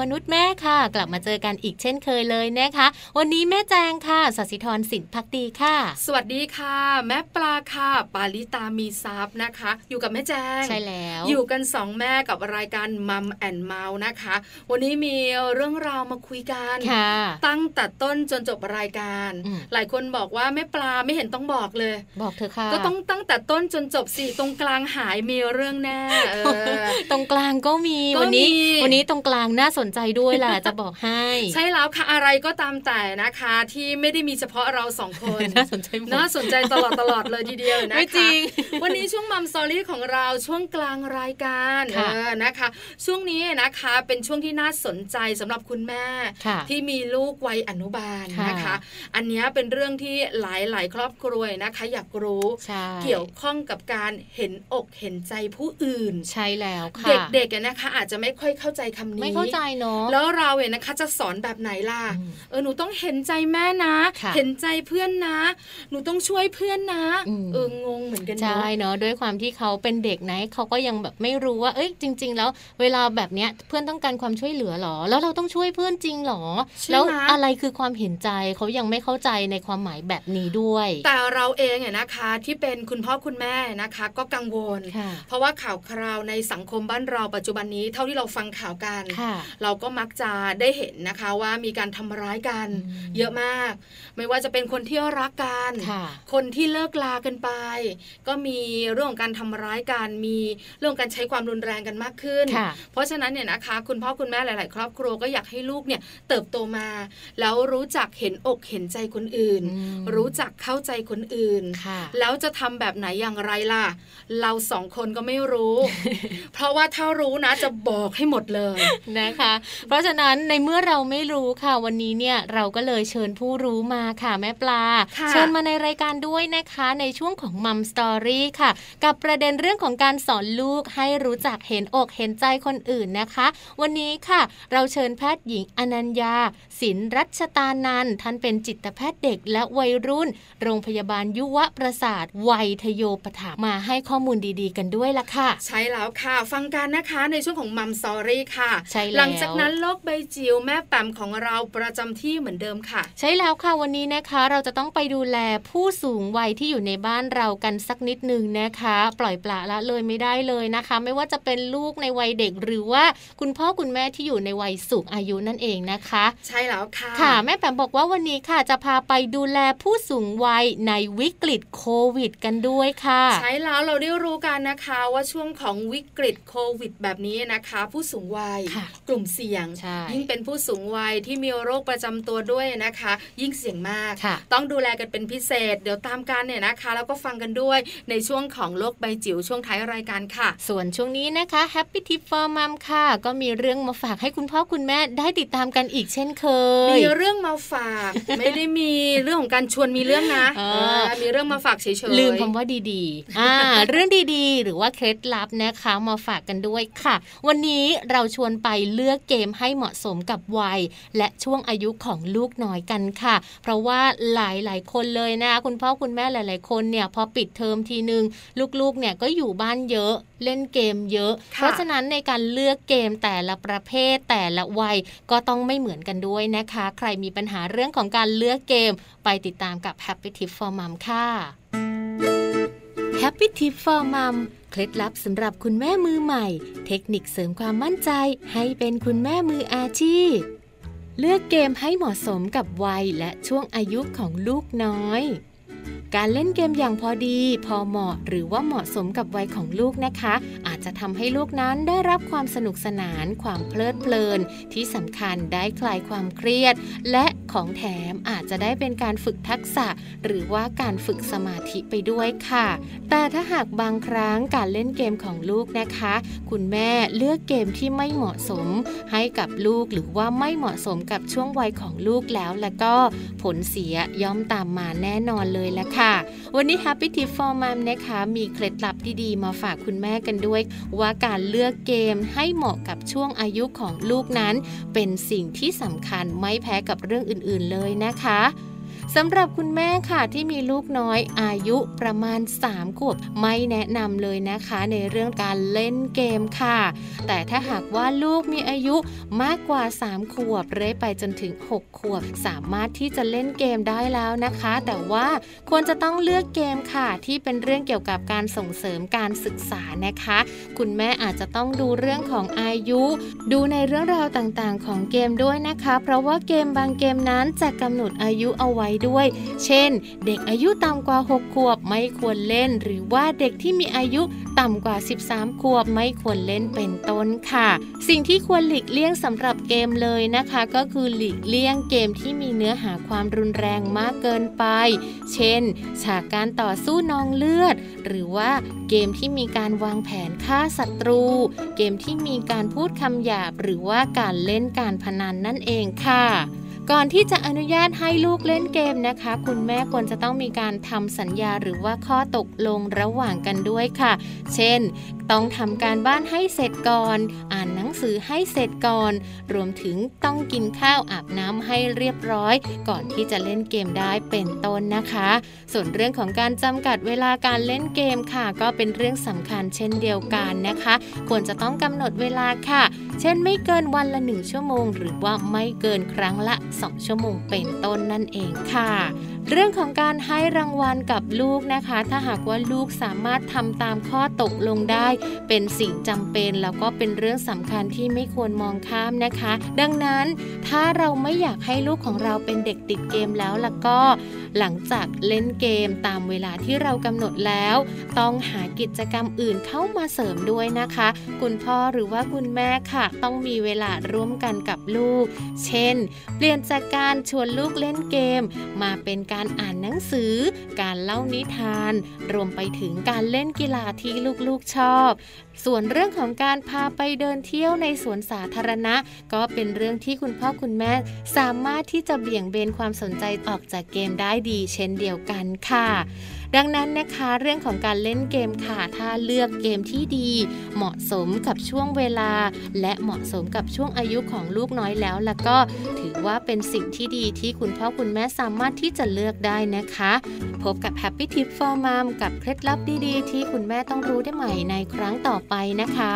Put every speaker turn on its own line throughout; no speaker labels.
มนุษย์แม่ค่ะ กลับมาเจอกันอีกเช่นเคยเลยนะคะ วันนี้แม่แจงค่ะสัสิธรสินพักดีค่ะ
สวัสดีค่ะ แม่ปลาค่ะ ปาลิตามีซับนะคะ อยู่กับแม่แจง
ใช่แล้ว
อยู่กันสองแม่กับรายการมัมแอนเมาส์นะคะ วันนี้มีเรื่องราวมาคุยกัน
ค่ะ
ตั้งแต่ต้นจนจบรายการ หลายคนบอกว่าแม่ปลาไม่เห็นต้องบอกเลย
บอกเธอค่ะ
ก็ต้องตั้งแต่ต้นจนจบสี่ตรงกลางหายมีเรื่องแน่
ตรงกลลางก็มี
ก็
วันนี้
มี
วันนี้ตรงกลางน่าสนใจด้วยแหละจะบอกให้
ใช่แล้วค่ะอะไรก็ตามแต่นะคะ ที่ไม่ได้มีเฉพาะเราสองคน
น่าสนใจหมด
น่าสนใจตลอดตลอดเลยทีเดียวนะคะ
ไม่จริง
วันนี้ช่วงมัมสตอรี่ของเราช่วงกลางรายการเอ
ค่ะ
อนะคะ ช่วงนี้นะคะเป็นช่วงที่น่าสนใจสำหรับคุณแม่
ค่ะ
ที่มีลูกวัยอนุบาล
ค่ะ
นะคะ อันเนี้ยเป็นเรื่องที่หลายหลายๆ ครอบครัวนะคะ อยากรู้
ใช่
เกี่ยวข้องกับการเห็นอกเห็นใจผู้อื่น
ใช่แล้วค่ะ
เด็กๆอะนะคะอาจจะไม่ค่อยเข้าใจคำนี้
ไม่เข้าใจเนาะ
แล้วเราเนี่ยนะคะจะสอนแบบไหนล่ะ
อืม
เออหนูต้องเห็นใจแม่นะ
ค่ะ
เห็นใจเพื่อนนะ หนูต้องช่วยเพื่อนนะ
อืม
เอองงเหมือนกัน
ใช่
เนาะ
เนาะด้วยความที่เขาเป็นเด็กนะเขาก็ยังแบบไม่รู้ว่าเอ้ยจริง ๆ แล้วเวลาแบบเนี้ยเพื่อนต้องการความช่วยเหลือหรอ แล้วเราต้องช่วยเพื่อนจริงหรอ
ใช่ไหม
แล้วอะไรคือความเห็นใจเขายังไม่เข้าใจในความหมายแบบนี้ด้วย
แต่เราเองเนี่ยนะคะที่เป็นคุณพ่อคุณแม่นะคะ ก็กังวล
ค่ะ
เพราะว่าข่าวคราวในสังคมบ้านเราปัจจุบันนี้เท่าที่เราฟังข่าวกัน
ค่ะ
เราก็มักจะได้เห็นนะคะว่ามีการทำร้ายกัน
อืม
เยอะมาก ไม่ว่าจะเป็นคนที่รักกัน
ค่ะ
คนที่เลิกลากันไป ก็มีเรื่องของการทำร้ายกันมีเรื่องของการใช้ความรุนแรงกันมากขึ้น
ค่ะ
เพราะฉะนั้นเนี่ยนะคะ คุณพ่อคุณแม่หลาย ๆ ครอบครัวก็อยากให้ลูกเนี่ยเติบโตมา แล้วรู้จักเห็นอกเห็นใจคนอื่น
อืม
รู้จักเข้าใจคนอื่น
ค่ะ
แล้วจะทำแบบไหนอย่างไรล่ะ เราสองคนก็ไม่รู้ เพราะว่าถ้ารู้นะจะบอกให้หมดเลย
นะคะเพราะฉะนั้นในเมื่อเราไม่รู้ค่ะวันนี้เนี่ยเราก็เลยเชิญผู้รู้มาค่ะแม่ปลา
ค่ะ
เชิญมาในรายการด้วยนะคะ ในช่วงของมัมสตอรี่ค่ะ กับประเด็นเรื่องของการสอนลูกให้รู้จักเห็นอกเห็นใจคนอื่นนะคะ วันนี้ค่ะ เราเชิญแพทย์หญิงอนัญญาศินรัชตานันท์ท่านเป็นจิตแพทย์เด็กและวัยรุ่น โรงพยาบาลยุวประสาทวัยทโยปถามาให้ข้อมูลดีๆ กันด้วยละค่ะ
ใช่แล้วค่ะ ฟังกันนะคะในช่วงของมัมซอรี่ค่ะ
ใช่แล้ว
หลังจากนั้นโลกใบจิ๋วแม่แปมของเราประจำที่เหมือนเดิมค่ะ
ใช่แล้วค่ะวันนี้นะคะ เราจะต้องไปดูแลผู้สูงวัยที่อยู่ในบ้านเรากันสักนิดหนึ่งนะคะ ปล่อยปละละเลยไม่ได้เลยนะคะ ไม่ว่าจะเป็นลูกในวัยเด็กหรือว่าคุณพ่อคุณแม่ที่อยู่ในวัยสูงอายุนั่นเองนะคะ
ใช่แล้วค่ะ
ค่ะ แม่แปมบอกว่าวันนี้ค่ะจะพาไปดูแลผู้สูงวัยในวิกฤตโควิด กันด้วยค่ะ
ใช่แล้วเราได้รู้กันนะคะว่าช่วงของวิกฤตโควิด แบบนี้นะคะ ผู้สูงวัย
ค่ะ
กลุ่มเสี่ยง
ใช่
ยิ่งเป็นผู้สูงวัยที่มีโรคประจำตัวด้วยนะคะ ยิ่งเสี่ยงมาก
ค่ะ
ต้องดูแลกันเป็นพิเศษ เดี๋ยวตามกันเนี่ยนะคะ แล้วก็ฟังกันด้วยในช่วงของโลกใบจิ๋วช่วงท้ายรายการค่ะ
ส่วนช่วงนี้นะคะ Happy Tip for Mom ค่ะ ก็มีเรื่องมาฝากให้คุณพ่อคุณแม่ได้ติดตามกันอีกเช่นเคย
มีเรื่องมาฝากไม่ได้มีเรื่องของการชวนมีเรื่องนะ
เออ
เออมีเรื่องมาฝากเฉยๆ
ลืมคำว่าดีๆอ่าเรื่องดีๆ หรือว่าเคล็ดลับนะคะมาฝากกันด้วยค่ะ วันนี้เราชวนไปเลือกเกมให้เหมาะสมกับวัย และช่วงอายุของลูกน้อยกันค่ะ เพราะว่าหลายๆ คนเลยนะ คุณพ่อคุณแม่หลาย ๆ คนเนี่ยพอปิดเทอมทีนึง ลูกๆเนี่ยก็อยู่บ้านเยอะเล่นเกมเยอะ
ค่ะ
เพราะฉะนั้นในการเลือกเกมแต่ละประเภทแต่ละวัยก็ต้องไม่เหมือนกันด้วยนะคะ ใครมีปัญหาเรื่องของการเลือกเกม ไปติดตามกับ Happy Tip for Mom ค่ะ Happy Tip for Mom เคล็ดลับสำหรับคุณแม่มือใหม่ เทคนิคเสริมความมั่นใจให้เป็นคุณแม่มืออาชีพ เลือกเกมให้เหมาะสมกับวัยและช่วงอายุของลูกน้อย การเล่นเกมอย่างพอดี พอเหมาะหรือว่าเหมาะสมกับวัยของลูกนะคะ อาจจะทำให้ลูกนั้นได้รับความสนุกสนาน ความเพลิดเพลิน ที่สำคัญได้คลายความเครียด และของแถมอาจจะได้เป็นการฝึกทักษะ หรือว่าการฝึกสมาธิไปด้วยค่ะ แต่ถ้าหากบางครั้งการเล่นเกมของลูกนะคะ คุณแม่เลือกเกมที่ไม่เหมาะสม ให้กับลูกหรือว่าไม่เหมาะสมกับช่วงวัยของลูกแล้วแล้วก็ผลเสียย่อมตามมาแน่นอนเลยละค่ะ วันนี้ Happy Tip for Mom นะคะ มีเคล็ดลับดีๆ มาฝากคุณแม่กันด้วย ว่าการเลือกเกมให้เหมาะกับช่วงอายุของลูกนั้น เป็นสิ่งที่สำคัญไม่แพ้กับเรื่องอื่นๆเลยนะคะ สำหรับคุณแม่ค่ะที่มีลูกน้อยอายุประมาณ 3 ขวบไม่แนะนำเลยนะคะในเรื่องการเล่นเกมค่ะ แต่ถ้าหากว่าลูกมีอายุมากกว่า 3 ขวบเรื่อยไปจนถึง 6 ขวบ สามารถที่จะเล่นเกมได้แล้วนะคะ แต่ว่าควรจะต้องเลือกเกมค่ะที่เป็นเรื่องเกี่ยวกับการส่งเสริมการศึกษานะคะ คุณแม่อาจจะต้องดูเรื่องของอายุ ดูในเรื่องราวต่างๆ ของเกมด้วยนะคะ เพราะว่าเกมบางเกมนั้นจะกำหนดอายุเอาไว้ด้วย เช่น เด็กอายุต่ำกว่า 6 ขวบไม่ควรเล่น หรือว่าเด็กที่มีอายุต่ำกว่า 13 ขวบไม่ควรเล่นเป็นต้นค่ะ สิ่งที่ควรหลีกเลี่ยงสำหรับเกมเลยนะคะ ก็คือหลีกเลี่ยงเกมที่มีเนื้อหาความรุนแรงมากเกินไป เช่น ฉากการต่อสู้นองเลือด หรือว่าเกมที่มีการวางแผนฆ่าศัตรู เกมที่มีการพูดคำหยาบ หรือว่าการเล่นการพนันนั่นเองค่ะ ก่อนที่จะอนุญาตให้ลูกเล่นเกมนะคะ คุณแม่ควรจะต้องมีการทำสัญญาหรือว่าข้อตกลงระหว่างกันด้วยค่ะ เช่น ต้องทำการบ้านให้เสร็จก่อน อ่านหนังสือให้เสร็จก่อน รวมถึงต้องกินข้าวอาบน้ำให้เรียบร้อย ก่อนที่จะเล่นเกมได้เป็นต้นนะคะ ส่วนเรื่องของการจำกัดเวลาการเล่นเกมค่ะ ก็เป็นเรื่องสำคัญเช่นเดียวกันนะคะ ควรจะต้องกำหนดเวลาค่ะ เช่น ไม่เกินวันละหนึ่งชั่วโมง หรือว่าไม่เกินครั้งละ2 ชั่วโมงเป็นต้นนั่นเองค่ะ เรื่องของการให้รางวัลกับลูกนะคะ ถ้าหากว่าลูกสามารถทำตามข้อตกลงได้ เป็นสิ่งจำเป็นแล้วก็เป็นเรื่องสำคัญที่ไม่ควรมองข้ามนะคะ ดังนั้นถ้าเราไม่อยากให้ลูกของเราเป็นเด็กติดเกมแล้วล้วก็ หลังจากเล่นเกมตามเวลาที่เรากำหนดแล้ว ต้องหากิจกรรมอื่นเข้ามาเสริมด้วยนะคะ คุณพ่อหรือว่าคุณแม่ค่ะ ต้องมีเวลาร่วมกันกับลูก เช่น เปลี่ยนจากการชวนลูกเล่นเกม มาเป็นการการอ่านหนังสือ การเล่านิทาน รวมไปถึงการเล่นกีฬาที่ลูกๆชอบ ส่วนเรื่องของการพาไปเดินเที่ยวในสวนสาธารณะ ก็เป็นเรื่องที่คุณพ่อคุณแม่ สามารถที่จะเบี่ยงเบนความสนใจออกจากเกมได้ดี เช่นเดียวกันค่ะ ดังนั้นนะคะเรื่องของการเล่นเกมค่ะ ถ้าเลือกเกมที่ดี เหมาะสมกับช่วงเวลา และเหมาะสมกับช่วงอายุของลูกน้อยแล้วแล้วก็ถือว่าเป็นสิ่งที่ดีที่คุณพ่อคุณแม่สามารถที่จะเลือกได้นะคะ พบกับ Happy Tip for Mom กับเคล็ดลับดีๆ ที่คุณแม่ต้องรู้ได้ใหม่ในครั้งต่อไปนะคะ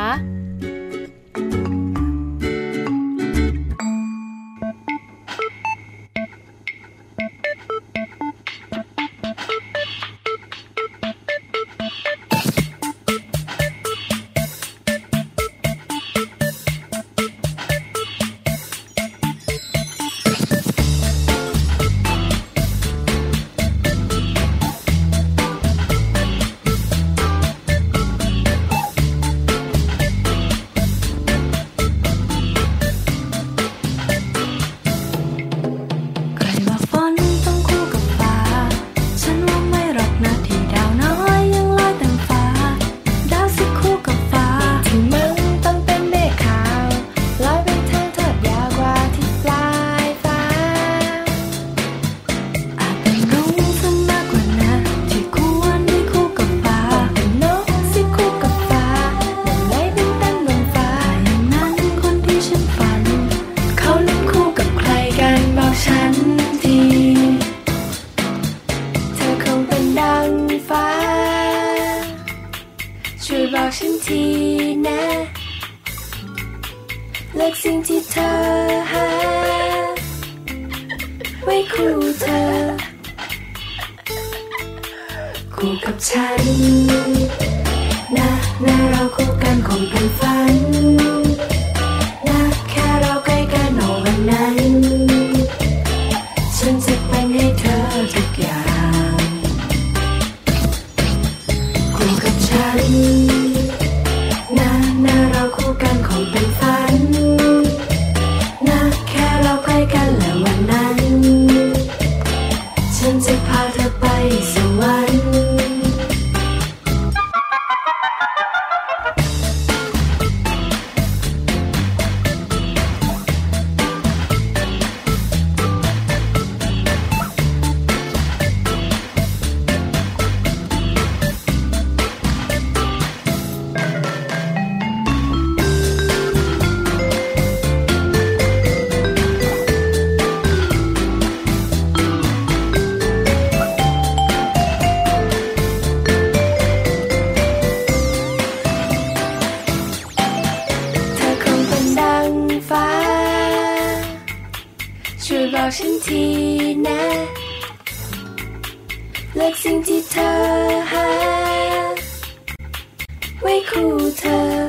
เธ
อ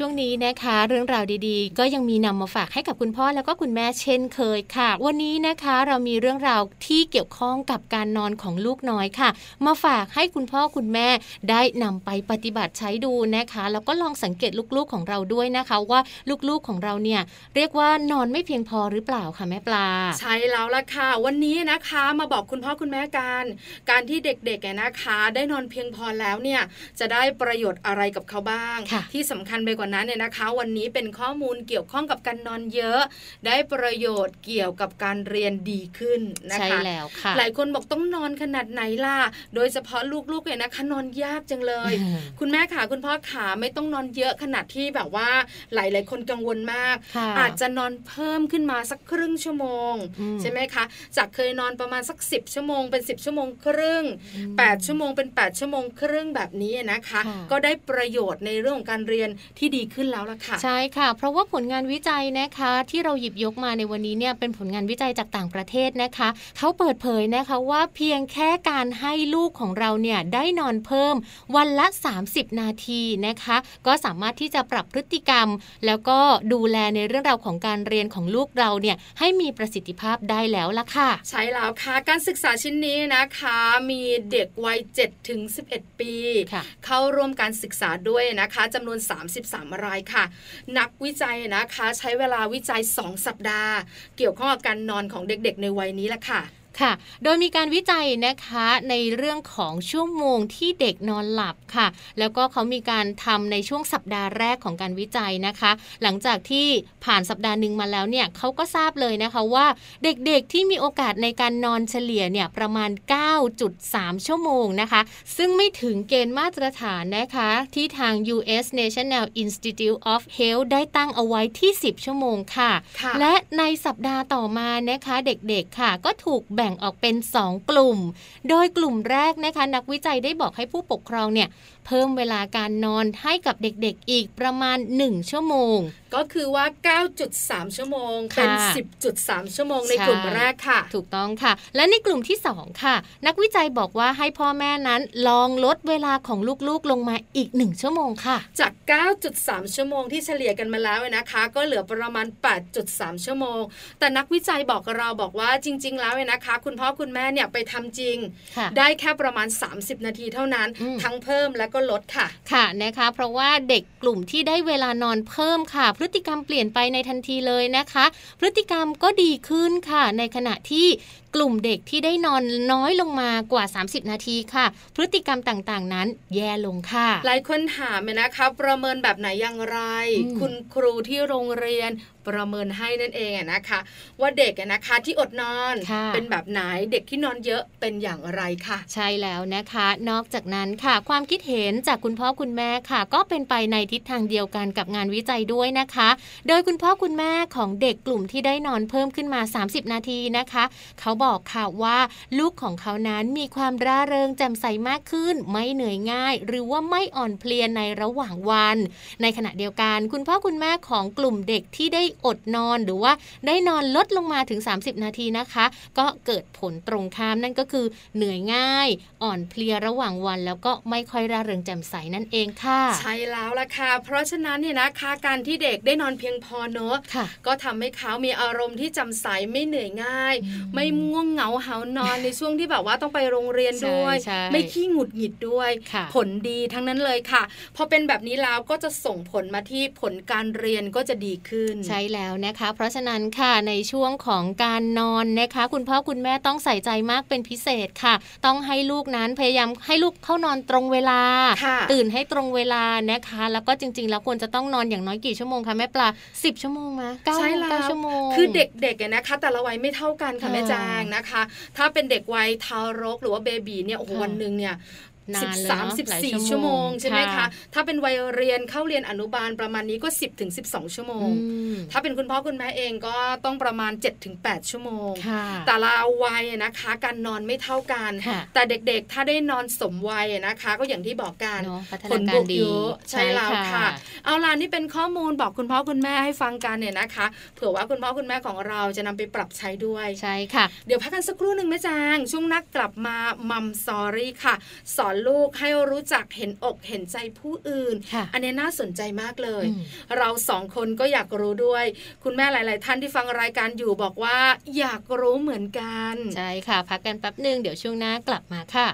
ช่วงนี้นะคะ เรื่องราวดีๆ ก็ยังมีนำมาฝากให้กับคุณพ่อแล้วก็คุณแม่เช่นเคยค่ะ วันนี้นะคะเรามีเรื่องราวที่เกี่ยวข้องกับการนอนของลูกน้อยค่ะ มาฝากให้คุณพ่อคุณแม่ได้นำไปปฏิบัติใช้ดูนะคะ แล้วก็ลองสังเกตลูกๆของเราด้วยนะคะ ว่าลูกๆของเราเนี่ยเรียกว่านอนไม่เพียงพอหรือเปล่าค่ะแม่ปลา
ใช่แล้วล่ะค่ะ วันนี้นะคะมาบอกคุณพ่อคุณแม่กันการที่เด็กๆเนี่ยนะคะ ได้นอนเพียงพอแล้วเนี่ยจะได้ประโยชน์อะไรกับเขาบ้าง
ค่ะ
ที่สำคัญไปกว่านั้นเนี่ยนะคะ วันนี้เป็นข้อมูลเกี่ยวข้องกับการนอนเยอะ ได้ประโยชน์เกี่ยวกับการเรียนดีขึ้นนะคะ
ใช่แล้วค่ะ
หลายคนบอกต้องนอนขนาดไหนล่ะ โดยเฉพาะลูกๆเนี่ยนะคะนอนยากจังเลย
อืม
คุณแม่ขาคุณพ่อขาไม่ต้องนอนเยอะขนาดที่แบบว่าหลายๆคนกังวลมาก
ค่ะ
อาจจะนอนเพิ่มขึ้นมาสักครึ่งชั่วโมง
อืม
ใช่ไหมคะ จากเคยนอนประมาณสัก 10 ชั่วโมงเป็น 10 ชั่วโมงครึ่ง
อืม
8ชั่วโมงเป็น 8 ชั่วโมงครึ่งแบบนี้นะคะ
ค่ะ
ก็ได้ประโยชน์ในเรื่องของการเรียนที่ดีขึ้นแล้วล่ะค่ะ
ใช่ค่ะ เพราะว่าผลงานวิจัยนะคะ ที่เราหยิบยกมาในวันนี้เนี่ยเป็นผลงานวิจัยจากต่างประเทศนะคะเขาเปิดเผยนะคะว่าเพียงแค่การให้ลูกของเราเนี่ยได้นอนเพิ่มวันละ 30 นาทีนะคะ ก็สามารถที่จะปรับพฤติกรรม แล้วก็ดูแลในเรื่องราวของการเรียนของลูกเราเนี่ยให้มีประสิทธิภาพได้แล้วล่ะค่ะ
ใช่แล้วค่ะ การศึกษาชิ้นนี้นะคะ มีเด็กวัย7ถึง11 ปี
ค่ะ
เข้าร่วมการศึกษาด้วยนะคะจำนวน 33รายค่ะ นักวิจัยนะคะ ใช้เวลาวิจัย 2 สัปดาห์ เกี่ยวข้องกับการนอนของเด็กๆ ในวัยนี้แหละค่ะ
ค่ะ โดยมีการวิจัยนะคะในเรื่องของชั่วโมงที่เด็กนอนหลับค่ะ แล้วก็เขามีการทำในช่วงสัปดาห์แรกของการวิจัยนะคะ หลังจากที่ผ่านสัปดาห์หนึ่งมาแล้วเนี่ยเขาก็ทราบเลยนะคะว่าเด็กๆที่มีโอกาสในการนอนเฉลี่ยเนี่ยประมาณ 9.3 ชั่วโมงนะคะ ซึ่งไม่ถึงเกณฑ์มาตรฐานนะคะที่ทาง U.S. National Institute of Health ได้ตั้งเอาไว้ที่ 10 ชั่วโมงค่ะ
ค่ะ
และในสัปดาห์ต่อมานะคะเด็กๆค่ะ ก็ถูกแบ่งบ่งออกเป็น 2 กลุ่ม โดยกลุ่มแรกนะคะนักวิจัยได้บอกให้ผู้ปกครองเนี่ย เพิ่มเวลาการนอนให้กับเด็กๆอีกประมาณ 1 ชั่วโมง
ก็คือว่า 9.3 ชั่วโมง เป็น
ค่ะ
10.3 ชั่วโมงใน
ใช่
กลุ่มแรกค่ะ
ถูกต้องค่ะ และในกลุ่มที่ 2 ค่ะ นักวิจัยบอกว่าให้พ่อแม่นั้นลองลดเวลาของลูกๆลงมาอีก 1 ชั่วโมงค่ะ
จาก 9.3 ชั่วโมงที่เฉลี่ยกันมาแล้วนะคะ ก็เหลือประมาณ 8.3 ชั่วโมง แต่นักวิจัยบอกกับเราบอกว่าจริง ๆ แล้วเนี่ยนะคะ คุณพ่อคุณแม่เนี่ยไปทำจริง
ค่ะ
ได้แค่ประมาณ 30 นาทีเท่านั้น
อืม
ทั้งเพิ่มและก็ลดค่ะ
ค่ะนะคะ เพราะว่าเด็กกลุ่มที่ได้เวลานอนเพิ่มค่ะ พฤติกรรมเปลี่ยนไปในทันทีเลยนะคะ พฤติกรรมก็ดีขึ้นค่ะ ในขณะที่กลุ่มเด็กที่ได้นอนน้อยลงมากว่า 30 นาทีค่ะ พฤติกรรมต่างๆ นั้นแย่ลงค่ะ
หลายคนถามเนี่ยนะคะประเมินแบบไหนอย่างไร
อืม
คุณครูที่โรงเรียนประเมินให้นั่นเองอะนะคะ ว่าเด็กอะนะคะที่อดนอน
ค่ะ
เป็นแบบไหนเด็กที่นอนเยอะเป็นอย่างไรค่ะ
ใช่แล้วนะคะ นอกจากนั้นค่ะ ความคิดเห็นจากคุณพ่อคุณแม่ค่ะ ก็เป็นไปในทิศทางเดียวกันกับงานวิจัยด้วยนะคะ โดยคุณพ่อคุณแม่ของเด็กกลุ่มที่ได้นอนเพิ่มขึ้นมา 30 นาทีนะคะเขาบอกค่ะว่าลูกของเขานั้นมีความร่าเริงแจ่มใสมากขึ้น ไม่เหนื่อยง่าย หรือว่าไม่อ่อนเพลียในระหว่างวัน ในขณะเดียวกันคุณพ่อคุณแม่ของกลุ่มเด็กที่ได้อดนอนหรือว่าได้นอนลดลงมาถึง 30 นาทีนะคะ ก็เกิดผลตรงข้ามนั่นก็คือเหนื่อยง่าย อ่อนเพลียระหว่างวัน แล้วก็ไม่ค่อยร่าเริงแจ่มใสนั่นเองค่ะ
ใช่แล้วล่ะค่ะ เพราะฉะนั้นเนี่ยนะคะการที่เด็กได้นอนเพียงพอเนอะ
ค่ะ
ก็ทำให้เขามีอารมณ์ที่แจำใสไม่เหนื่อยง่าย
อืม
ไม่ง่วงเหงาหานอนในช่วงที่แบบว่าต้องไปโรงเรียนด้วย
ใช่ใช่
ไม่ขี้หงุดหงิดด้วย
ค่ะ
ผลดีทั้งนั้นเลยค่ะ พอเป็นแบบนี้แล้วก็จะส่งผลมาที่ผลการเรียนก็จะดีขึ้น
ใช่แล้วนะคะ เพราะฉะนั้นค่ะในช่วงของการนอนนะคะ คุณพ่อคุณแม่ต้องใส่ใจมากเป็นพิเศษค่ะ ต้องให้ลูกนั้นพยายามให้ลูกเข้านอนตรงเวลา
ค่ะ
ตื่นให้ตรงเวลานะคะ แล้วก็จริง ๆ แล้วควรจะต้องนอนอย่างน้อยกี่ชั่วโมงคะแม่ปลา10 ชั่วโมงมะเก้า
ใช่แล้ว
เก้าชั่วโมง
คือเด็กๆอะนะคะ แต่ละวัยไม่เท่ากันค่ะ
ค่ะ
แม่จางนะคะ ถ้าเป็นเด็กวัยทารกหรือว่าเบบีเนี่ยโอ้โห
ค่ะ
วันหนึ่งเนี่ย
นา
สิบ
นเลย
สาม
เนาะ
สิบ
หลาย
สี่
ชั่
ชั่
ว
ว
โม
โม
ง
งใช่ไหม
ค่ะ
คะ ถ้าเป็นวัยเรียนเข้าเรียนอนุบาลประมาณนี้ก็ 10ถึง12ชั่วโมง
อืม
ถ้าเป็นคุณพ่อคุณแม่เองก็ต้องประมาณ 7-8ชั่วโมง
ค่ะ
แต่ละวัยอะนะคะการนอนไม่เท่ากัน
ค่ะ
แต่เด็กๆ ถ้าได้นอนสมวัยอะนะคะ ก็อย่างที่บอกกัน
เนอะพัฒ
ผ
นา
ล
กา
บ
ร
วก
ดี
เยอะใช่แล้วค่ะะเอาล่ะนี่เป็นข้อมูลบอกคุณพ่อคุณแม่ให้ฟังกันเนี่ยนะคะเผื่อว่าคุณพ่อคุณแม่ของเราจะนำไปปรับใช้ด้วย
ใช่ค่ะ
เดี๋ยวพักกันสักครู่หนึ่งแม่จางช่วงนักกลับมามัมซอรี่ค่ะ สอนลูกให้รู้จักเห็นอกเห็นใจผู้อื่น
ค่ะ
อันนี้น่าสนใจมากเลย
อืม
เราสองคนก็อยากรู้ด้วย คุณแม่หลาย ๆ ท่านที่ฟังรายการอยู่บอกว่าอยากรู้เหมือนกัน
ใช่ค่ะ พักกันแป๊บหนึ่งเดี๋ยวช่วงหน้ากลับมาค่ะ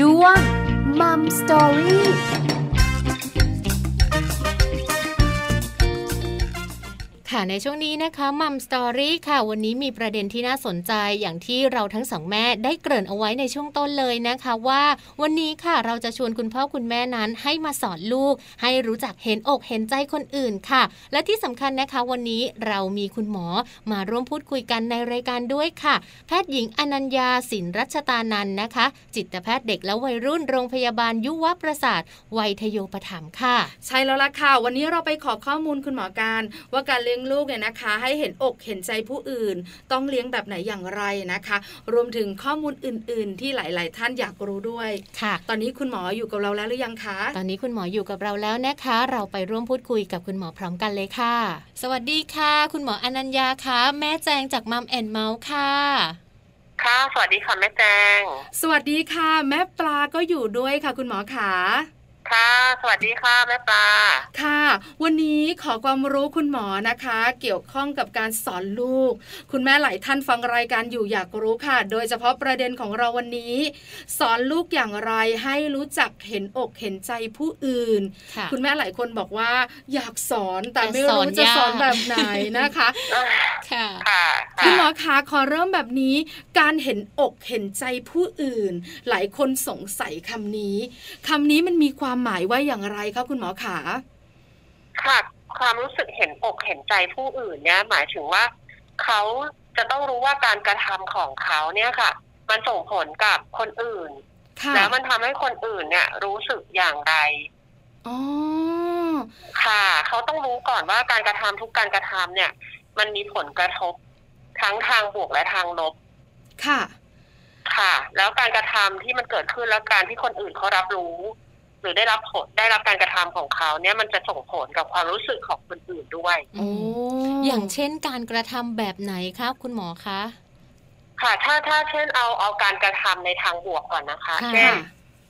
ช่วง
ค่ะในช่วงนี้นะคะมัมสตอรี่ค่ะ วันนี้มีประเด็นที่น่าสนใจอย่างที่เราทั้งสองแม่ได้เกริ่นเอาไว้ในช่วงต้นเลยนะคะว่า วันนี้ค่ะเราจะชวนคุณพ่อคุณแม่นั้นให้มาสอนลูก ให้รู้จักเห็นอกเห็นใจคนอื่นค่ะ และที่สำคัญนะคะ วันนี้เรามีคุณหมอมาร่วมพูดคุยกันในรายการด้วยค่ะ แพทย์หญิงอนัญญาสินรัชตานันนะคะ จิตแพทย์เด็กและวัยรุ่นโรงพยาบาลยุวประสาทวัยทโยปถัมค่ะ
ใช่แล้วล่ะค่ะ วันนี้เราไปขอข้อมูลคุณหมอการว่าการเลี้ยงลูกเนี่ยนะคะ ให้เห็นอกเห็นใจผู้อื่น ต้องเลี้ยงแบบไหนอย่างไรนะคะ รวมถึงข้อมูลอื่น ๆ ที่หลาย ๆ ท่านอยากรู้ด้วย
ค่ะ
ตอนนี้คุณหมออยู่กับเราแล้วหรือยังคะ
ตอนนี้คุณหมออยู่กับเราแล้วนะคะ เราไปร่วมพูดคุยกับคุณหมอพร้อมกันเลยค่ะ สวัสดีค่ะ คุณหมออนัญญาคะแม่แจงจากมัมแอนเมาส์ค่ะ
ค่ะ สวัสดีค่ะแม่แจง
สวัสดีค่ะ แม่ปลาก็อยู่ด้วยค่ะ คุณหมอขา
ค่ะ สวัสดีค่ะแม่ปลา
ค่ะ วันนี้ขอความรู้คุณหมอนะคะ เกี่ยวข้องกับการสอนลูก คุณแม่หลายท่านฟังรายการอยู่อยากรู้ค่ะ โดยเฉพาะประเด็นของเราวันนี้ สอนลูกอย่างไรให้รู้จักเห็นอกเห็นใจผู้อื่น
ค่ะ
คุณแม่หลายคนบอกว่า อยากสอนแต่
แต่
ไม่
สอ
รู้
น
จะ
ยาก
สอนแบบไหนนะคะ
ค่ะ
ค่ะ
คุณหมอ
ค่ะ
คะขอเริ่มแบบนี้ การเห็นอกเห็นใจผู้อื่น หลายคนสงสัยคำนี้คำนี้มันมีความหมายว่าอย่างไรคะคุณหมอขา
ค่ะความรู้สึกเห็นอกเห็นใจผู้อื่นเนี่ยหมายถึงว่าเขาจะต้องรู้ว่าการกระทำของเขาเนี่ยค่ะ มันส่งผลกับคนอื่น
ค่ะ
แล้วมันทำให้คนอื่นเนี่ย รู้สึกอย่างไร
อ๋อ
ค่ะ เขาต้องรู้ก่อนว่าการกระทำทุกการกระทำเนี่ย มันมีผลกระทบ ทั้งทางบวกและทางลบ
ค่ะ
ค่ะ แล้วการกระทำที่มันเกิดขึ้นแล้วการที่คนอื่นเขารับรู้ หรือได้รับผลได้รับการกระทำของเขาเนี่ยมันจะส่งผลกับความรู้สึกของคนอื่นด้วย
โอ้
อย่างเช่นการกระทำแบบไหนคะคุณหมอคะ
ค่ะ ถ้าถ้าเช่นเอาเอาการกระทำในทางบวกก่อนนะคะ
ค่ะ
เช่น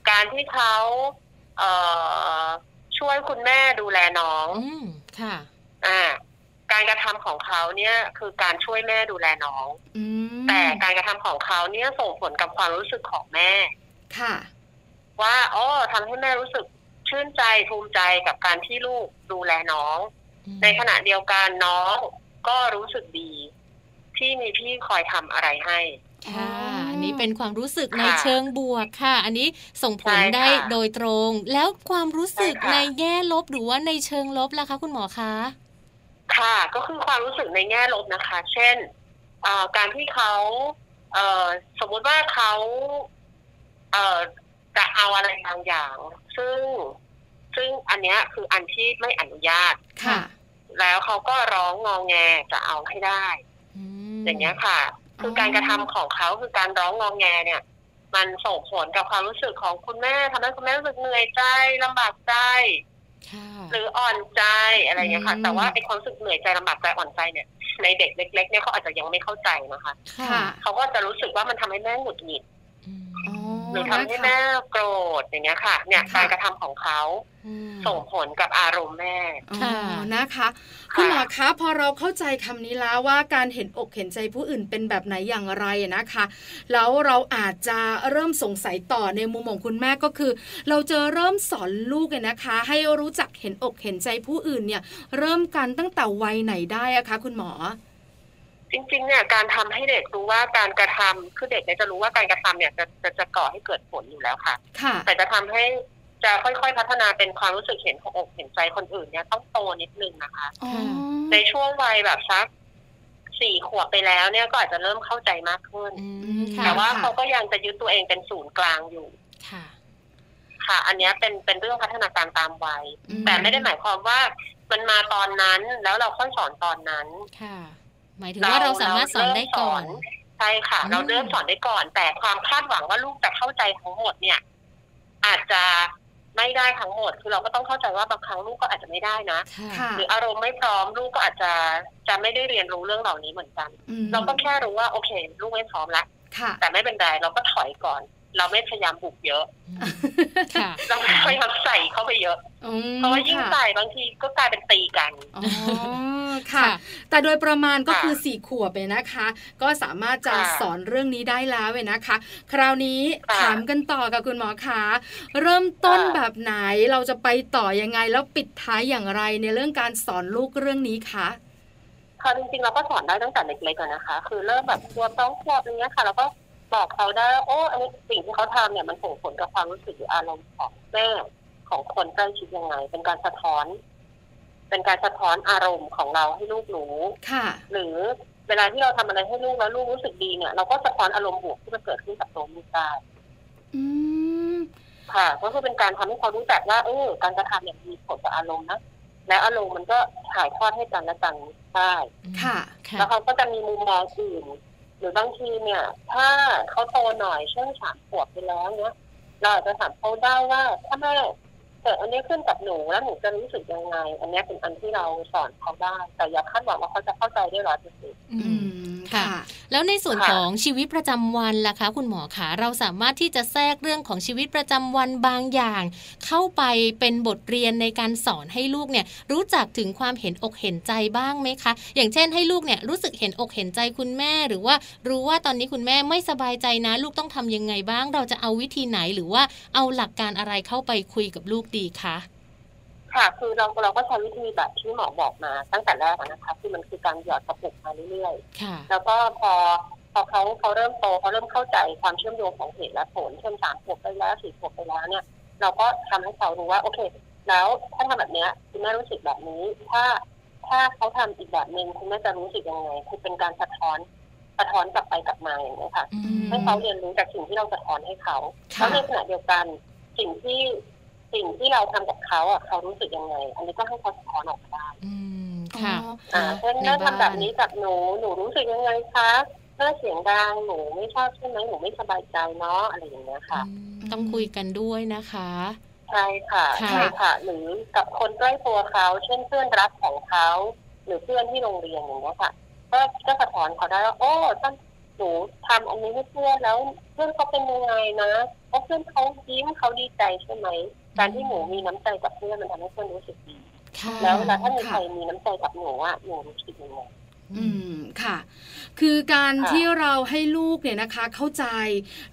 การที่เขาเอ่อช่วยคุณแม่ดูแลน้อง
อืมค่ะ
อ่า การกระทำของเขาเนี่ยคือการช่วยแม่ดูแลน้อง
อืม
แต่การกระทำของเขาเนี่ยส่งผลกับความรู้สึกของแม่
ค่ะ
ว่าอ๋อทำให้แม่รู้สึกชื่นใจภูมิใจกับการที่ลูกดูแลน้อง ในขณะเดียวกันน้องก็รู้สึกดี ที่มีพี่คอยทำอะไรให้
ค่ะ
อ๋ออั
อันนี้เป็นความรู้สึกใน
ค่ะ
เชิงบวกค่ะ อันนี้ส่งผล
ใช่ค่ะ
ได้โดยตรง แล้วความรู้สึก
ใช่ค่ะ
ในแง่ลบหรือว่าในเชิงลบล่ะคะ คุณหมอคะ
ค่ะ ก็คือความรู้สึกในแง่ลบนะคะ เช่นเอ่อการที่เขาเอ่อสมมุติว่าเขาเอ่อ จะเอาอะไรบางอย่าง ซึ่งซึ่งอันเนี้ยคืออันที่ไม่อนุญาต
ค่ะ
แล้วเขาก็ร้องงองแงจะเอาให้ได้
อืม
อย่างเงี้ยค่ะ คือการกระทำของเขาคือการร้องงองแงเนี่ย มันส่งผลกับความรู้สึกของคุณแม่ทำให้คุณแม่รู้สึกเหนื่อยใจลำบากใจ
ค่ะ
หรืออ่อนใจอะไรอย่างเงี้ยค่ะ
อืม
แต่ว่าไอ้ความรู้สึกเหนื่อยใจลำบากใจอ่อนใจเนี่ยในเด็กเล็ก ๆ เนี่ยเขาอาจจะยังไม่เข้าใจนะคะ
ค่ะ
เขาก็จะรู้สึกว่ามันทำให้แม่หงุดหงิด
อืม
อ๋อ
หรือทำให้
นะคะ
แม่โกรธอย่างเงี้ยค่ะ เนี่ย
ค่ะ
การกระทำของเขา
อืม
ส่งผลกับอารมณ์แม่
อ๋อ
ค่ะ
นะคะคุณหมอคะพอเราเข้าใจคำนี้แล้วว่าการเห็นอกเห็นใจผู้อื่นเป็นแบบไหนอย่างไรนะคะ แล้วเราอาจจะเริ่มสงสัยต่อในมุมของคุณแม่ก็คือ เราจะเริ่มสอนลูกเนี่ยนะคะ ให้รู้จักเห็นอกเห็นใจผู้อื่นเนี่ย เริ่มกันตั้งแต่วัยไหนได้อะคะ คุณหมอ
จริงๆเนี่ยการทำให้เด็กรู้ว่าการกระทำคือเด็กเนี่ยจะรู้ว่าการกระทำเนี่ยจะจะจะก่อให้เกิดผลอยู่แล้วค่ะ
ค่ะ
แต่จะทำให้จะค่อยๆพัฒนาเป็นความรู้สึกเห็นของอกเห็นใจคนอื่นเนี่ยต้องโตนิดนึงนะคะ
อ๋อ
ในช่วงวัยแบบสักสี่ขวบไปแล้วเนี่ยก็อาจจะเริ่มเข้าใจมากขึ้น
อื
อื
ม
ม
ค่ะ
แต่ว่า
ค่ะ
เขาก็ยังจะยึดตัวเองเป็นศูนย์กลางอยู่
ค่ะ
ค่ะ อันเนี้ยเป็นเป็นเรื่องพัฒนาการตามวัย
อืม
แต่ไม่ได้หมายความว่ามันมาตอนนั้นแล้วเราค่อยสอนตอนนั้น
ค่ะ หมายถึงว่าเราสามารถสอนได้ก่อน
ใช่ค่ะ
อืม
เราเริ่มสอนได้ก่อน แต่ความคาดหวังว่าลูกจะเข้าใจทั้งหมดเนี่ย อาจจะไม่ได้ทั้งหมด คือเราก็ต้องเข้าใจว่าบางครั้งลูกก็อาจจะไม่ได้นะ
ค่ะ
ค่ะ
หรืออารมณ์ไม่พร้อมลูกก็อาจจะจะไม่ได้เรียนรู้เรื่องเหล่านี้เหมือนกัน
อืม
เราก็แค่รู้ว่าโอเค ลูกไม่พร้อมละ
ค่ะ
แต่ไม่เป็นไรเราก็ถอยก่อน เราไม่พยายามบุกเยอะ
ค่ะ
เราไม่พยายามใส่เข้าไปเยอะ
อืม
เพราะว่ายิ่ง
ค่ะ
ใส่บางทีก็กลายเป็นตีกัน
อ๋อค่ะ
ค่ะ
แต่โดยประมาณก็
ค่ะ
คือสี่ขวบเลยนะคะ ก็สามารถจะ
ค่ะ
สอนเรื่องนี้ได้แล้วเว้ยนะคะ คราวนี้
ค่ะ
ถามกันต่อกับคุณหมอคะเริ่มต้น
ค่ะ
แบบไหนเราจะไปต่อยังไงแล้วปิดท้ายอย่างไรในเรื่องการสอนลูกเรื่องนี้คะ
ค่ะจริงๆเราก็สอนได้ตั้งแต่เล็กๆอะนะคะ คือเริ่มแบบขวบสองขวบอย่างเงี้ยค่ะเราก็ บอกเขาได้ว่าโอ้อันนี้สิ่งที่เขาทำเนี่ยมันส่งผลกับความรู้สึกหรืออารมณ์ของแม่ของคนใกล้ชิดยังไง เป็นการสะท้อน เป็นการสะท้อนอารมณ์ของเราให้ลูกรู้
ค่ะ
หรือเวลาที่เราทำอะไรให้ลูกแล้วลูกรู้สึกดีเนี่ยเราก็สะท้อนอารมณ์บวกที่มันเกิดขึ้นกับตัวลูกได้
อืม
ค่ะก็คือเป็นการทำให้เขารู้จักว่าเออการกระทำเนี่ยมีผลต่ออารมณ์นะและอารมณ์มันก็ถ่ายทอดให้กันและกันได้
ค่ะ
ค่ะ
แล้วเขาก็จะมีมุมมองอื่น หรือบางทีเนี่ย ถ้าเขาโตหน่อยเช่นสามขวบไปแล้วเนี่ยเราอาจจะถามเขาได้ว่าถ้าแม่เกิดอันนี้ขึ้นกับหนูแล้วหนูจะรู้สึกยังไง อันนี้เป็นอันที่เราสอนเขาได้ แต่อย่าคาดหวังว่าเขาจะเข้าใจได้ร้อยเปอร์เซ็นต์
อื
ม
ค่ะ
ค่ะ
แล้วในส่วน
ค่ะ
ของชีวิตประจำวันล่ะคะ คุณหมอคะเราสามารถที่จะแทรกเรื่องของชีวิตประจำวันบางอย่าง เข้าไปเป็นบทเรียนในการสอนให้ลูกเนี่ยรู้จักถึงความเห็นอกเห็นใจบ้างไหมคะ อย่างเช่นให้ลูกเนี่ยรู้สึกเห็นอกเห็นใจคุณแม่ หรือว่ารู้ว่าตอนนี้คุณแม่ไม่สบายใจนะ ลูกต้องทำยังไงบ้าง เราจะเอาวิธีไหนหรือว่าเอาหลักการอะไรเข้าไปคุยกับลูกดีคะ
ค่ะคือเราเราก็ใช้วิธีแบบที่หมอบอกมาตั้งแต่แรกอะนะคะคือมันคือการหยอดกระปุกมาเรื่อยๆ
ค่ะ
แล้วก็พอพอเขาเขาเริ่มโตเขาเริ่มเข้าใจความเชื่อมโยงของเหตุและผลเช่นสามขวบไปแล้วสี่ขวบไปแล้วเนี่ย เราก็ทำให้เขารู้ว่าโอเค แล้วถ้าทำแบบเนี้ยคุณแม่รู้สึกแบบนี้ ถ้าถ้าเขาทำอีกแบบหนึ่งคุณแม่จะรู้สึกยังไงคือเป็นการสะท้อนสะท้อนกลับไปกลับมาอย่างนี้ยค่ะ
อืม
ให้เขาเรียนรู้จากสิ่งที่เราสะท้อนให้เขา
ค่ะ
แล้วในขณะเดียวกันสิ่งที่ สิ่งที่เราทำกับเขาอะเขารู้สึกยังไง อันนี้ก็ให้เขาสะท้อนออกมาได้
อืมค่ะ
อ๋อ
อ่าเช่น
ใน
แม่
บ้าน
ทำแบบนี้กับหนูหนูรู้สึกยังไงคะแม่เสียงดังหนูไม่ชอบใช่ไหมหนูไม่สบายใจเนาะอะไรอย่างเงี้ยค่ะ
อืมต้องคุยกันด้วยนะคะ
ใช่ค่ะ
ค่ะ
ใช่ค่ะ หรือกับคนใกล้ตัวเขา เช่นเพื่อนรักของเขา หรือเพื่อนที่โรงเรียนอย่างเงี้ยค่ะ ก็ก็สะท้อนเขาได้ว่าโอ้ท่านหนูทำอันนี้ให้เพื่อนแล้ว เพื่อนเขาเป็นยังไงนะเพราะเพื่อนเขายิ้มเขาดีใจใช่ไหม การที่หนูมีน้ำใจกับเพื่อนมันทำให้เพื่อนรู้สึกดี
ค่ะ
แล้วเวลาถ้ามีใคร
ค่ะ
มีน้ำใจกับหนูอะหนูรู้สึกยังไง
อืมค่ะ คือการ
ค่ะ
ที่เราให้ลูกเนี่ยนะคะ เข้าใจ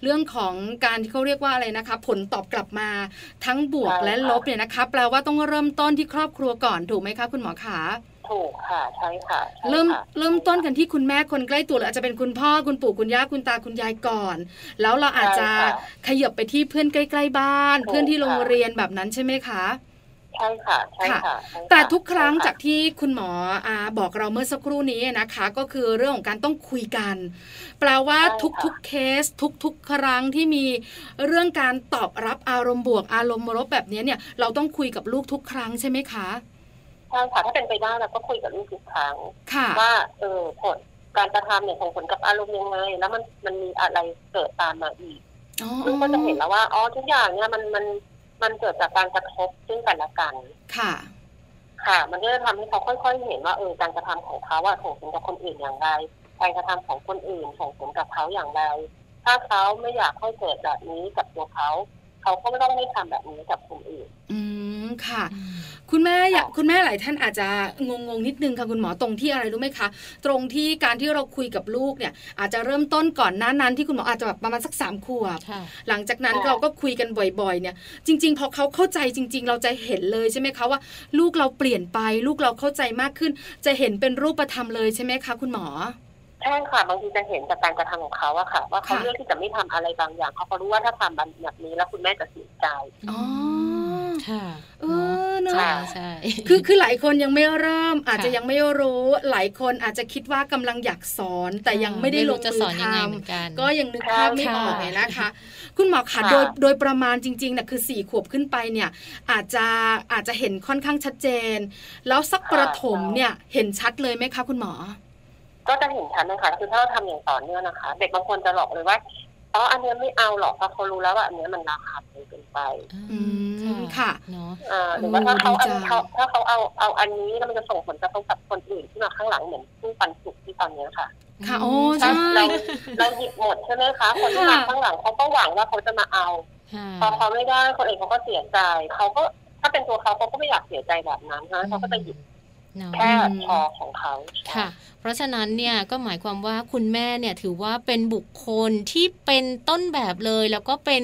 เรื่องของการที่เขาเรียกว่าอะไรนะคะ ผลตอบกลับมาทั้งบวกและลบเนี่ยนะคะ แปลว่าต้องเริ่มต้นที่ครอบครัวก่อนถูกไหมคะคุณหมอขา
ถูกค่ะใช่ค่ะใช่
เริ่ม
ค่ะ
เริ่มต้นกันที่คุณแม่คนใกล้ตัวหรืออาจจะเป็นคุณพ่อคุณปู่คุณย่าคุณตาคุณยายก่อน แล้วเราอาจจะ
ใช่ค่ะ
ขยับไปที่เพื่อนใกล้ ๆ บ้าน
ถูก
เพื่อนที่โรง
ค่ะ
เรียนแบบนั้นใช่ไหมคะ
ใช่ค่ะใช่ค่ะใช่ค่ะ
แต่ทุกครั้ง
ใช่ะ
จากที่คุณหมออาบอกเราเมื่อสักครู่นี้นะคะ ก็คือเรื่องของการต้องคุยกัน แปลว่า
ใช่ค่ะ
ทุกๆเคส ทุกๆ ครั้งที่มีเรื่องการตอบรับอารมณ์บวกอารมณ์ลบแบบนี้เนี่ย เราต้องคุยกับลูกทุกครั้งใช่ไหมคะ
ใช่ค่ะถ้าเป็นไปได้เราก็คุยกับลูกทุกครั้ง
ค่ะ
ว่าเออผลการกระทำเนี่ยส่งผลกับอารมณ์ยังไง แล้วมันมันมีอะไรเกิดตามมาอีก
อ๋อ
ลูกก็จะเห็นแล้วว่าอ๋อทุกอย่างเนี่ยมันมันมันเกิดจากการกระทบซึ่งกันและกัน
ค่ะ
ค่ะ มันก็จะทำให้เขาค่อย ๆ เห็นว่าเออการกระทำของเขาว่าส่งผลกับคนอื่นอย่างไร การกระทำของคนอื่นส่งผลกับเขาอย่างไร ถ้าเขาไม่อยากให้เกิดแบบนี้กับตัวเขา เขาก็ไม่ต้องไม่ทำแบบนี้กับคนอื่น
อืมค่ะ คุณแม่อยากคุณแม่หลายท่านอาจจะงงงๆนิดนึงค่ะคุณหมอตรงที่อะไรรู้ไหมคะ ตรงที่การที่เราคุยกับลูกเนี่ย อาจจะเริ่มต้นก่อนหน้านั้นที่คุณหมออาจจะแบบประมาณสักสามขวบ
ค่ะ
หลังจากนั้น
ค่ะ
เราก็คุยกันบ่อยๆ เนี่ย จริง ๆ พอเขาเข้าใจจริง ๆ เราจะเห็นเลยใช่ไหมคะว่า ลูกเราเปลี่ยนไป ลูกเราเข้าใจมากขึ้น จะเห็นเป็นรูปธรรมเลยใช่ไหมคะ คุณหมอ
ใช่ค่ะบางทีจะเห็นจากการกระทำของเขาอะค่ะ ว่าเขา
ค่ะ
เลือกที่จะไม่ทำอะไรบางอย่างเพราะเขารู้ว่าถ้าทำแบบนี้แล้วคุณแม่จะเสียใจ
อ๋อ
ค่ะ
เออเนอะ
ใช่ใช่
คือคือหลายคนยังไม่เริ่ม อาจจะ
ค่ะ
ยังไม่รู้หลายคนอาจจะคิดว่ากำลังอยากสอนแต่ยังไม่ได้ลง
จะ
มื
ส
อ
อน
ท
ยังไงเหมือนกันำ
ก็ยังนึกภาพไม่ออก
ค่ะ
เลยนะคะ คุณหมอคะ
ค่ะ
โดยโดยประมาณจริงๆน่ะคือสี่ขวบขึ้นไปเนี่ยอาจจะอาจจะเห็นค่อนข้างชัดเจน แล้วสักประถมเนี่ยเห็นชัดเลยไหมคะคุณหมอ
ก็จะเห็นชัดนะคะคือถ้าเราทำอย่างต่อเนื่องนะคะ เด็กบางคนจะหลอกเลยว่า อ๋ออันเนี้ยไม่เอาหรอกเพราะเขารู้แล้วว่าอันเนี้ยมันราคาแพงเกินไป
อืมค่ะ
เนาะ
อ่าหรือว่าถ้าเขา
โอ้
เอา
ดีจัง
เขาถ้าเขาเอาเอาอันนี้แล้วมันจะส่งผลกระทบกับคนอื่นที่มาข้างหลังเหมือนผู้ปันสุกที่ตอนเนี้ยค่ะ
ค่ะโอ้
ถ้า
ใช่
เราเราหยิบหมดใช่ไหมคะ คนที่มา
ค่ะ
ข้างหลังเขาก็หวังว่าเขาจะมาเอา
ค่ะ
พอเขาไม่ได้คนอื่นเขาก็เสียใจเขาก็ถ้าเป็นตัวเขาเขาก็ไม่อยากเสียใจแบบนั้นนะเขาก็จะหยิบ
เนาะ
แค่
อืม
พอของเขา
ค่ะ เพราะฉะนั้นเนี่ยก็หมายความว่าคุณแม่เนี่ยถือว่าเป็นบุคคลที่เป็นต้นแบบเลย แล้วก็เป็น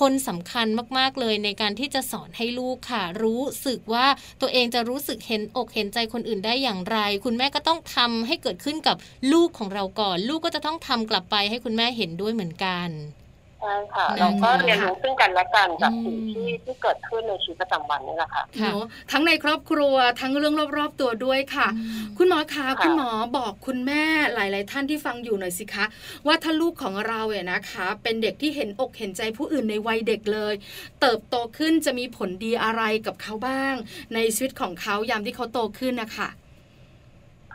คนสำคัญมากๆเลยในการที่จะสอนให้ลูกค่ะ รู้สึกว่าตัวเองจะรู้สึกเห็นอกเห็นใจคนอื่นได้อย่างไร คุณแม่ก็ต้องทำให้เกิดขึ้นกับลูกของเราก่อน ลูกก็จะต้องทำกลับไปให้คุณแม่เห็นด้วยเหมือนกัน
ใช่ค่ะ
อืม
เราก็เรียนรู้ซึ่งกันและกันจาก
อืม
สิ่งที่ที่เกิดขึ้นในชีวิตประจำวันนี่แหละค่ะ
ค่ะ
เนาะทั้งในครอบครัวทั้งเรื่องรอบๆตัวด้วยค่ะ
อืม
คุณหมอคะ
ค่ะ
คุณหมอบอกคุณแม่หลาย ๆ ท่านที่ฟังอยู่หน่อยสิคะ ว่าถ้าลูกของเราเนี่ยนะคะ เป็นเด็กที่เห็นอกเห็นใจผู้อื่นในวัยเด็กเลย เติบโตขึ้นจะมีผลดีอะไรกับเขาบ้าง ในชีวิตของเขายามที่เขาโตขึ้นนะคะ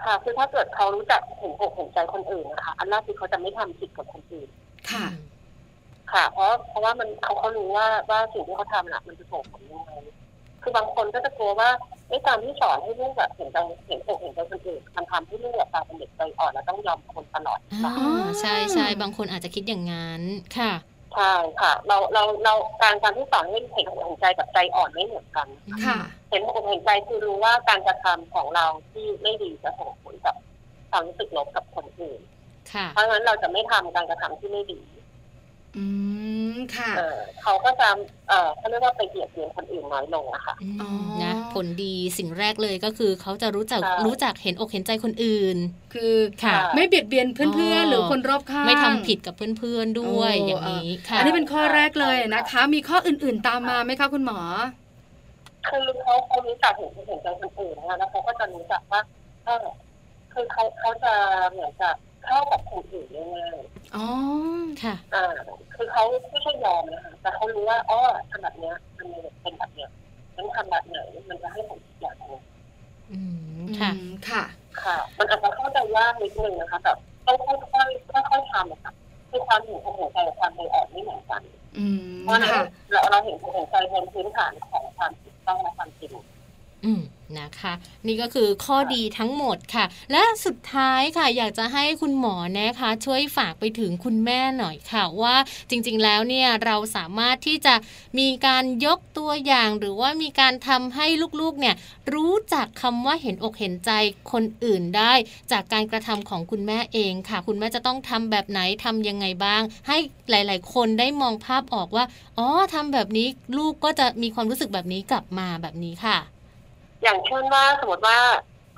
ค่ะคือถ้าเกิดเขารู้จักเห็นอกเห็นใจคนอื่นนะคะอันแรกคือเขาจะไม่ทำผิดกับคนอื่น
ค่ะ
ค่ะเพราะเพราะว่ามันเขาเขารู้ว่าว่าสิ่งที่เขาทำน่ะมันจะส่งผลยังไงคือบางคนก็จะกลัวว่าไอ้การที่สอนให้ลูกแบบเห็นใจเห็นอกเห็นใจคนอื่นมันทำให้ลูกแบบกลายเป็นเด็กใจอ่อนและต้องยอมคนตลอด
อ่า
อ๋อ
ใช่ใช่บางคนอาจจะคิดอย่างนั้นค่ะ
ใช่ค่ะ เราเราเราการการที่สอนให้เห็นอกเห็นใจกับใจอ่อนไม่เหมือนกัน
ค่ะ
เห็นอกเห็นใจคือรู้ว่าการกระทำของเราที่ไม่ดีจะส่งผลกับความรู้สึกลบกับคนอื่น
ค่ะ
เพราะฉะนั้นเราจะไม่ทำการกระทำที่ไม่ดี
อืมค่ะ
เออเขาก็จะเออเขาเรียกว่าไปเบียดเบียนคนอื่นน้อยลงอะค่ะ
อืม
อ๋อ
นะผลดีสิ่งแรกเลยก็คือเขาจะรู้จัก
ใช่
รู้จักเห็นอกเห็นใจคนอื่น
คือ
ค่ะ
ไม่เบียดเบียนเพื่อน
อ๋อ
ๆหรือคนรอบข้าง
ไม่ทำผิดกับเพื่อนๆด้วย
โอ้
อย่างนี้ค่ะ
อันนี้เป็นข้อแรกเลยนะคะ มีข้ออื่นๆตามมาไหมคะคุณหมอ
คือเขาเขารู้จักเห็นอกเห็นใจคนอื่นนะคะแล้วเขาก็จะรู้จักว่าเออคือเขาเขาจะเหมือนกับ เข้ากับคนอื่นได้ง่าย
อ๋อ
ค่ะ
อ่า คือเขาไม่ใช่ยอมนะคะแต่เขารู้ว่าอ๋อทำแบบเนี้ยมันเป็นแบบเนี้ยฉันทำแบบไหนมันจะให้ผลอีกอย่างหนึ่ง
อืมค่ะ
อืมค่ะ
ค่ะ มันอาจจะเข้าใจยากนิดนึงนะคะแบบต้องค่อยๆค่อยๆทำอะค่ะคือความเห็นอกเห็นใจกับความใจอ่อนไม่เหมือนกัน
อืม
เพราะฉะนั้น
ค่ะ
เราเราเห็นอกเห็นใจบนพื้นฐานของความถูกต้องและความจริง
อืมนะคะ นี่ก็คือข้อดีทั้งหมดค่ะ และสุดท้ายค่ะ อยากจะให้คุณหมอนะคะ ช่วยฝากไปถึงคุณแม่หน่อยค่ะ ว่าจริงๆแล้วเนี่ยเราสามารถที่จะมีการยกตัวอย่าง หรือว่ามีการทำให้ลูกๆเนี่ยรู้จักคำว่าเห็นอกเห็นใจคนอื่นได้ จากการกระทำของคุณแม่เองค่ะ คุณแม่จะต้องทำแบบไหนทำยังไงบ้าง ให้หลาย ๆ คนได้มองภาพออกว่าอ๋อทำแบบนี้ลูกก็จะมีความรู้สึกแบบนี้กลับมาแบบนี้ค่ะ
อย่างเช่นว่าสมมติว่า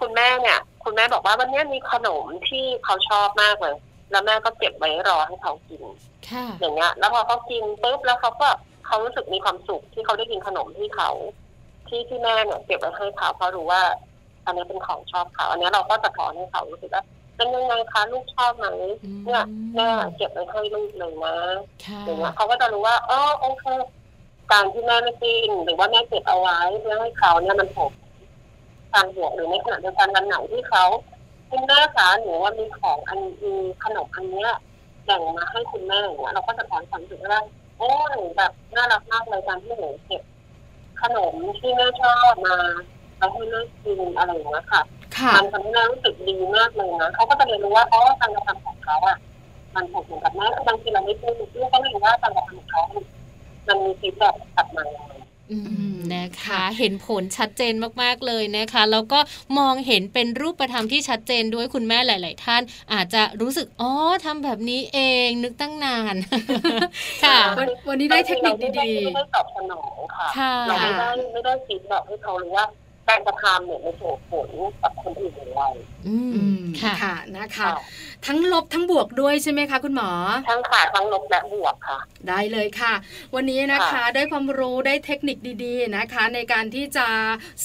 คุณแม่เนี่ย คุณแม่บอกว่าวันนี้มีขนมที่เขาชอบมากเลย แล้วแม่ก็เก็บไว้รอให้เขากิน
ค่ะ
อย่างเงี้ย แล้วพอเขากินปุ๊บแล้วเขาก็เขารู้สึกมีความสุขที่เขาได้กินขนมที่เขาที่ที่แม่เนี่ยเก็บไว้ให้เขาเพราะรู้ว่า อันนี้เป็นของชอบเขาอันนี้เราก็สะท้อนให้เขารู้สึกว่าเป็นยังไงคะลูกชอบไหม
อืม
เนี่ยแม่เก็บไว้ให้ลูกเลยนะ
ค่ะ
อย่างเงี้ยเขาก็จะรู้ว่าอ๋อโอเคการที่แม่ไม่กินหรือว่าแม่เก็บเอาไว้เพื่อให้เขาเนี่ยมันผม ทางบวกหรือในขณะเดียวกันวันไหนที่เขาคุณแม่คะหนูว่ามีของอันมีขนมอันเนี้ยแบ่งมาให้คุณแม่อย่างเงี้ยเราก็จะถอนความรู้สึกว่าโอ้หนูแบบน่ารักมากเลยการที่หนูเก็บขนมที่แม่ชอบมาแล้วให้แม่กินอะไรอย่างเงี้ยค่ะมันทำให้แม่รู้สึกดีมากเลยนะเขาก็จะเรียนรู้ว่าอ๋อการกระทำของเขาอะมันถูกเหนกับแม่บางทีเราไม่พูดลูกก็ไม่รู้ว่าการกระทำของเขามันมี feedback กลับมา
นะคะ
ค่ะ
เห็นผลชัดเจนมากๆเลยนะคะ แล้วก็มองเห็นเป็นรูปธรรมที่ชัดเจนด้วยคุณแม่หลาย ๆ ท่าน อาจจะรู้สึกอ๋อทำแบบนี้เองนึกตั้งนาน ค่ะ
วันวันนี้ได้เทคนิคดี
ไม่ได้ตอบสนองค่ะ
ค่ะ
เราไม่ได้ไม่ได้ feedback ให้เขารู้ว่า การกระทำเนี่ยมันส่งผลกับคนอื่นอย่างไร
อื
ๆ
ม
อืม
ค่ะ
ค่ะนะคะ
ค่ะ
ทั้งลบทั้งบวกด้วยใช่ไหมคะ คุณหมอ
ทั้งขาทั้งลบและบวกค่ะ
ได้เลยค่ะ วันนี้นะคะ
ค่ะ
ได้ความรู้ได้เทคนิคดีๆนะคะ ในการที่จะ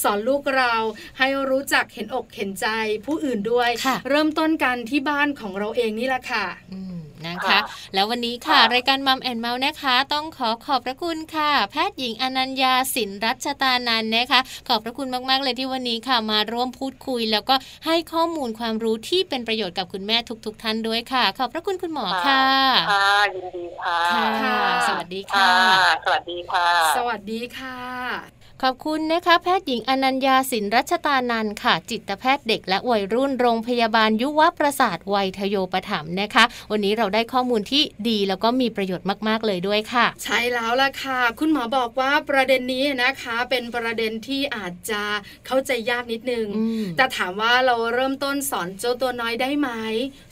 สอนลูกเราให้รู้จักเห็นอกเห็นใจผู้อื่นด้วย
ค่ะ
เริ่มต้นกันที่บ้านของเราเองนี่แหละค่ะ
อืม นะคะ
ค่ะ
แล้ววันนี้ค่ะ
ค่ะ
รายการมัมแอนเมาส์นะคะ ต้องขอขอบพระคุณค่ะ แพทย์หญิงอนัญญาสินรัชตานันท์นะคะ ขอบพระคุณมากๆเลยที่วันนี้ค่ะ มาร่วมพูดคุย แล้วก็ให้ข้อมูลความรู้ที่เป็นประโยชน์กับคุณแม่ทุก ๆ ท่านด้วยค่ะ ขอบพระคุณคุณหมอค่ะ
ค่ะยินดีค่ะ
ค่ะ
ค่ะ
สวัสดี
ค่ะ
ค่ะ
สวัสดีค่ะ
สวัสดีค่ะ
ขอบคุณนะคะแพทย์หญิงอนัญญาสินรัชตานันท์ค่ะ จิตแพทย์เด็กและวัยรุ่นโรงพยาบาลยุวประสาทวัยทโยปถัมภ์นะคะ วันนี้เราได้ข้อมูลที่ดีแล้วก็มีประโยชน์มากๆเลยด้วยค่ะ
ใช่แล้วล่ะค่ะ คุณหมอบอกว่าประเด็นนี้นะคะ เป็นประเด็นที่อาจจะเข้าใจยากนิดนึง
อืม
แต่ถามว่าเราเริ่มต้นสอนเจ้าตัวน้อยได้ไหม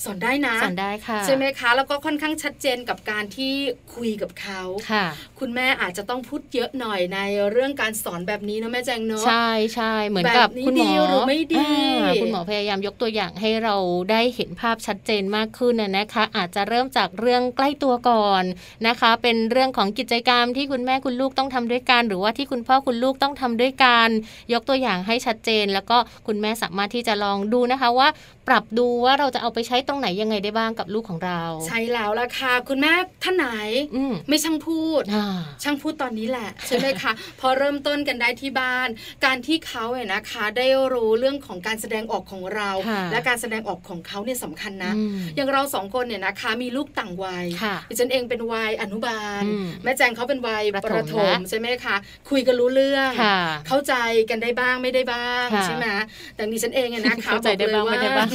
สอนได้นะ
สอนได้ค่ะ
ใช่ไหมคะแล้วก็ค่อนข้างชัดเจนกับการที่คุยกับเขา
ค่ะ
คุณแม่อาจจะต้องพูดเยอะหน่อยในเรื่องการสอนแบบนี้นะแม่แจงเนอะ
ใช่ใช่เหมือนกับ
แบบนี้
คุณหมอ
ดีหรือไม่ดีา
คุณหมอพยายามยกตัวอย่างให้เราได้เห็นภาพชัดเจนมากขึ้นนะนะคะ อาจจะเริ่มจากเรื่องใกล้ตัวก่อนนะคะ เป็นเรื่องของกิจกรรมที่คุณแม่คุณลูกต้องทำด้วยกัน หรือว่าที่คุณพ่อคุณลูกต้องทำด้วยกันยกตัวอย่างให้ชัดเจน แล้วก็คุณแม่สามารถที่จะลองดูนะคะว่า ปรับดูว่าเราจะเอาไปใช้ตรงไหนยังไงได้บ้างกับลูกของเรา
ใช่แล้วล่ะค่ะคุณแม่ท่านไหน
อืม
ไม่ช่างพูด
อ่า
ช่างพูดตอนนี้แหละใช่ไหมคะพอเริ่มต้นกันได้ที่บ้าน การที่เขาเนี่ยนะคะ ได้รู้เรื่องของการแสดงออกของเรา
ค่ะ
และการแสดงออกของเขาเนี่ยสำคัญนะ
อืม
อย่างเราสองคนเนี่ยนะคะ มีลูกต่างวัย
ค่ะ
ดิฉันเองเป็นวัยอนุบาล
อืม
แม่แจงเขาเป็นวัย
ประ
ป
ถม
ระถม
นะ
ใช่ไหมคะคุยกันรู้เรื่อง
ค่ะ
เข้าใจกันได้บ้างไม่ได้บ้าง
ค่ะ
ใช่ไหมแต่ดิฉันเองเนี่ยนะคะ
เข้าใจได้บ้าง
อกเลย
ไม่ได้บ้าง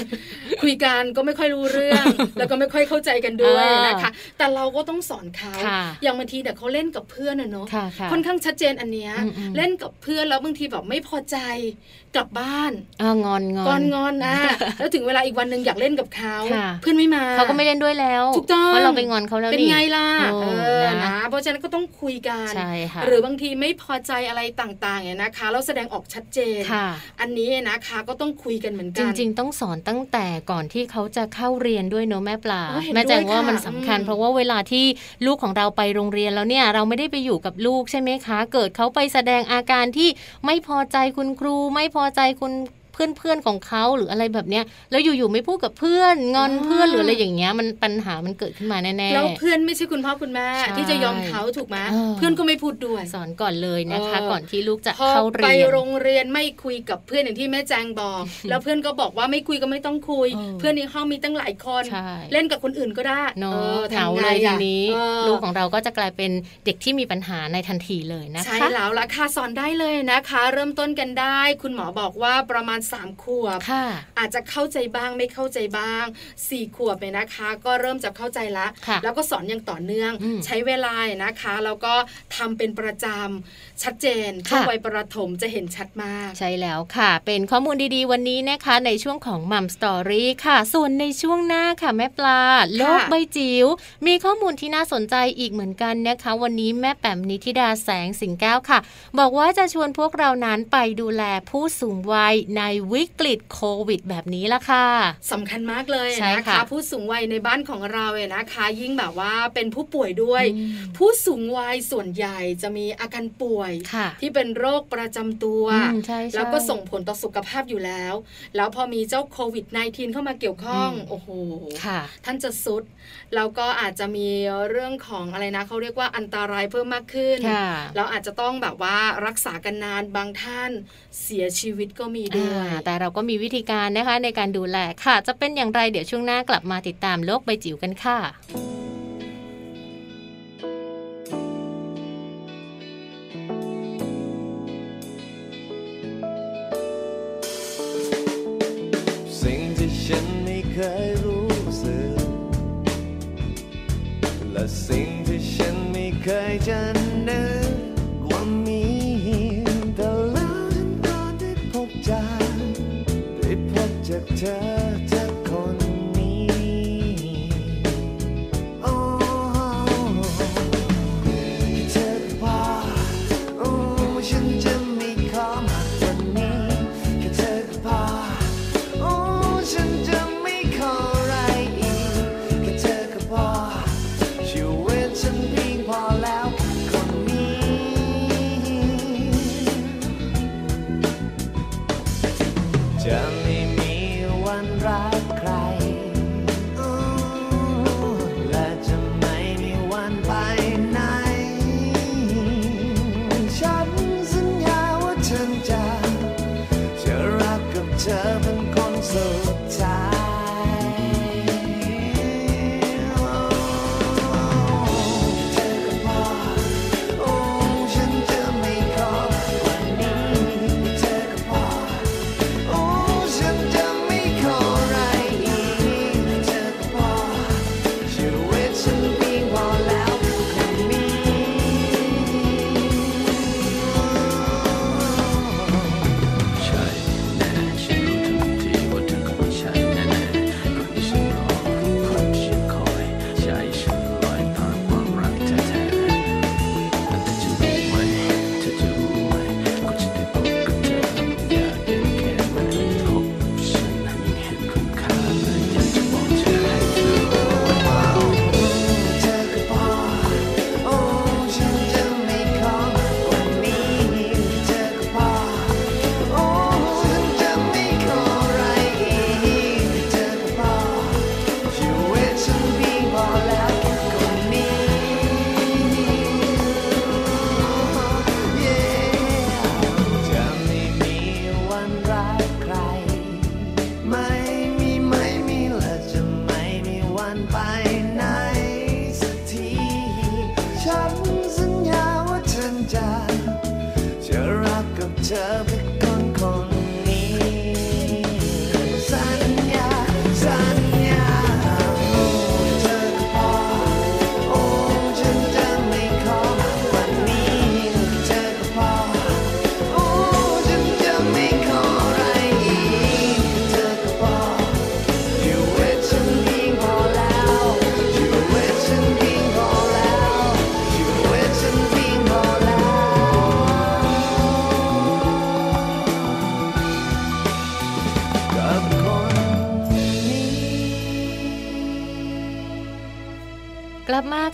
คุยกันก็ไม่ค่อยรู้เรื่อง แล้วก็ไม่ค่อยเข้าใจกันด้วย
อ่าน
นะคะ แต่เราก็ต้องสอนเขา
ค่ะ
อย่างบางทีเดี๋ยวเขาเล่นกับเพื่อนอะเนาะ
ค่ะค่ะ
ค่อนข้างชัดเจนอันเนี้ย
อืมอืม
เล่นกับเพื่อนแล้วบางทีแบบไม่พอใจกลับบ้าน
อ่างอนงอน
กอนงอนนะแล้วถึงเวลาอีกวันหนึ่งอยากเล่นกับเขา
ค่ะ
เพื่อนไม่มา
เขาก็ไม่เล่นด้วยแล้ว
ถูกต้อง
เพราะเราไปงอนเขาแล้ว
เป็น
นี่
ไงล่ะ
โอ้
เออ
นะ
นะเพราะฉะนั้นก็ต้องคุยกัน
ใช่ค่ะ
หรือบางทีไม่พอใจอะไรต่างๆเนี่ยนะคะแล้วแสดงออกชัดเจน
ค่ะ
อันนี้นะคะก็ต้องคุยกันเหมือน
จ
กัน
ริง ๆ ต้องสอนตั้งแต่ก่อนที่เขาจะเข้าเรียนด้วยเนอะแม่ปลา
โอ้เห็น
แม่แจง
ด้วย
ว่า
ค่ะ
มันสำคัญ
อืม
เพราะว่าเวลาที่ลูกของเราไปโรงเรียนแล้วเนี่ยเราไม่ได้ไปอยู่กับลูกใช่ไหมคะ เกิดเขาไปแสดงอาการที่ไม่พอใจคุณครู ไม่พอใจคุณ เพื่อนๆของเขาหรืออะไรแบบเนี้ยแล้วอยู่ๆไม่พูดกับเพื่อนงอนเพื่อนหรืออะไรอย่างเงี้ยมันปัญหามันเกิดขึ้นมาแน่ๆ
แล้วเพื่อนไม่ใช่คุณพ่อคุณแม่
ใช่
ที่จะยอมเขาถูกไหม
เออ
เพื่อนก็ไม่พูดด้วย
สอนก่อนเลยนะคะ
เออ
ก่อนที่ลูกจะ
พอ
เข้า
ไป
เรียน
โรงเรียนไม่คุยกับเพื่อนอย่างที่แม่แจงบอก แล้วเพื่อนก็บอกว่าไม่คุยก็ไม่ต้องคุย
เออ
เพื่อนในห้องมีตั้งหลายคน
ใช่
เล่นกับคนอื่นก็ได้
เนาะ
ออ
เหงา
ทำไง
เลยที
อะ
นี้
เออ
ลูกของเราก็จะกลายเป็นเด็กที่มีปัญหาในทันทีเลยนะคะ
ใช่แล้วล่ะค่ะสอนได้เลยนะคะ เริ่มต้นกันได้ คุณหมอบอกว่าประมาณ3ขวบ
ค่ะ
อาจจะเข้าใจบ้างไม่เข้าใจบ้างสี่ขวบเนี่ยนะคะ ก็เริ่มจะเข้าใจละ
ค่ะ
แล้วก็สอนอย่างต่อเนื่อง
อืม
ใช้เวลานะคะ แล้วก็ทำเป็นประจำชัดเจน
ค่ะ
ช่วงวัยประถมจะเห็นชัดมาก
ใช่แล้วค่ะ เป็นข้อมูลดีๆ วันนี้นะคะ ในช่วงของมัมสตอรี่ค่ะ ส่วนในช่วงหน้าค่ะแม่ปลา โลกใบจิ๋วมีข้อมูลที่น่าสนใจอีกเหมือนกันนะคะ วันนี้แม่แป๋มนิธิดาแสงสิงแก้วค่ะ บอกว่าจะชวนพวกเรานั้นไปดูแลผู้สูงวัยในวิกฤตโควิด แบบนี้ละค่ะ
สำคัญมากเลย
ใช่
นะ
ค่ะ
คะผู้สูงวัยในบ้านของเราเนี่ยนะคะ ยิ่งแบบว่าเป็นผู้ป่วยด้วย
อืม
ผู้สูงวัยส่วนใหญ่จะมีอาการป่วย
ค่ะ
ที่เป็นโรคประจำตัว
อืมใช่ใช่
แล้วก็ส่งผลต่อสุขภาพอยู่แล้ว แล้วพอมีเจ้าโควิด -19 เข้ามาเกี่ยวข้อง
อืม
โอ้โห
ค่ะ
ท่านจะสุด แล้วก็อาจจะมีเรื่องของอะไรนะเขาเรียกว่าอันตรายเพิ่มมากขึ้น
ค่ะ
แล้วอาจจะต้องแบบว่ารักษากันนานบางท่านเสียชีวิตก็มีด้วย
อ่าแต่เราก็มีวิธีการนะคะในการดูแลค่ะ จะเป็นอย่างไรเดี๋ยวช่วงหน้ากลับมาติดตามโลกใบจิ๋วกันค่ะ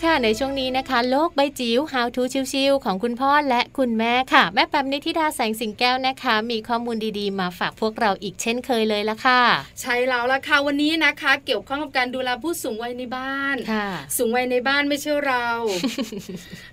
ค่ะในช่วงนี้นะคะ โลกใบจิ๋ว How to ชิวๆของคุณพ่อและคุณแม่ค่ะ แม่แปมนิธิดาแสงสิงแก้วนะคะ มีข้อมูลดีๆ มาฝากพวกเราอีกเช่นเคยเลยละค่ะ
ใช่แล้วล่ะค่ะวันนี้นะคะ เกี่ยวข้องกับการดูแลผู้สูงวัยในบ้าน
ค่ะ
สูงวัยในบ้านไม่ใช่เรา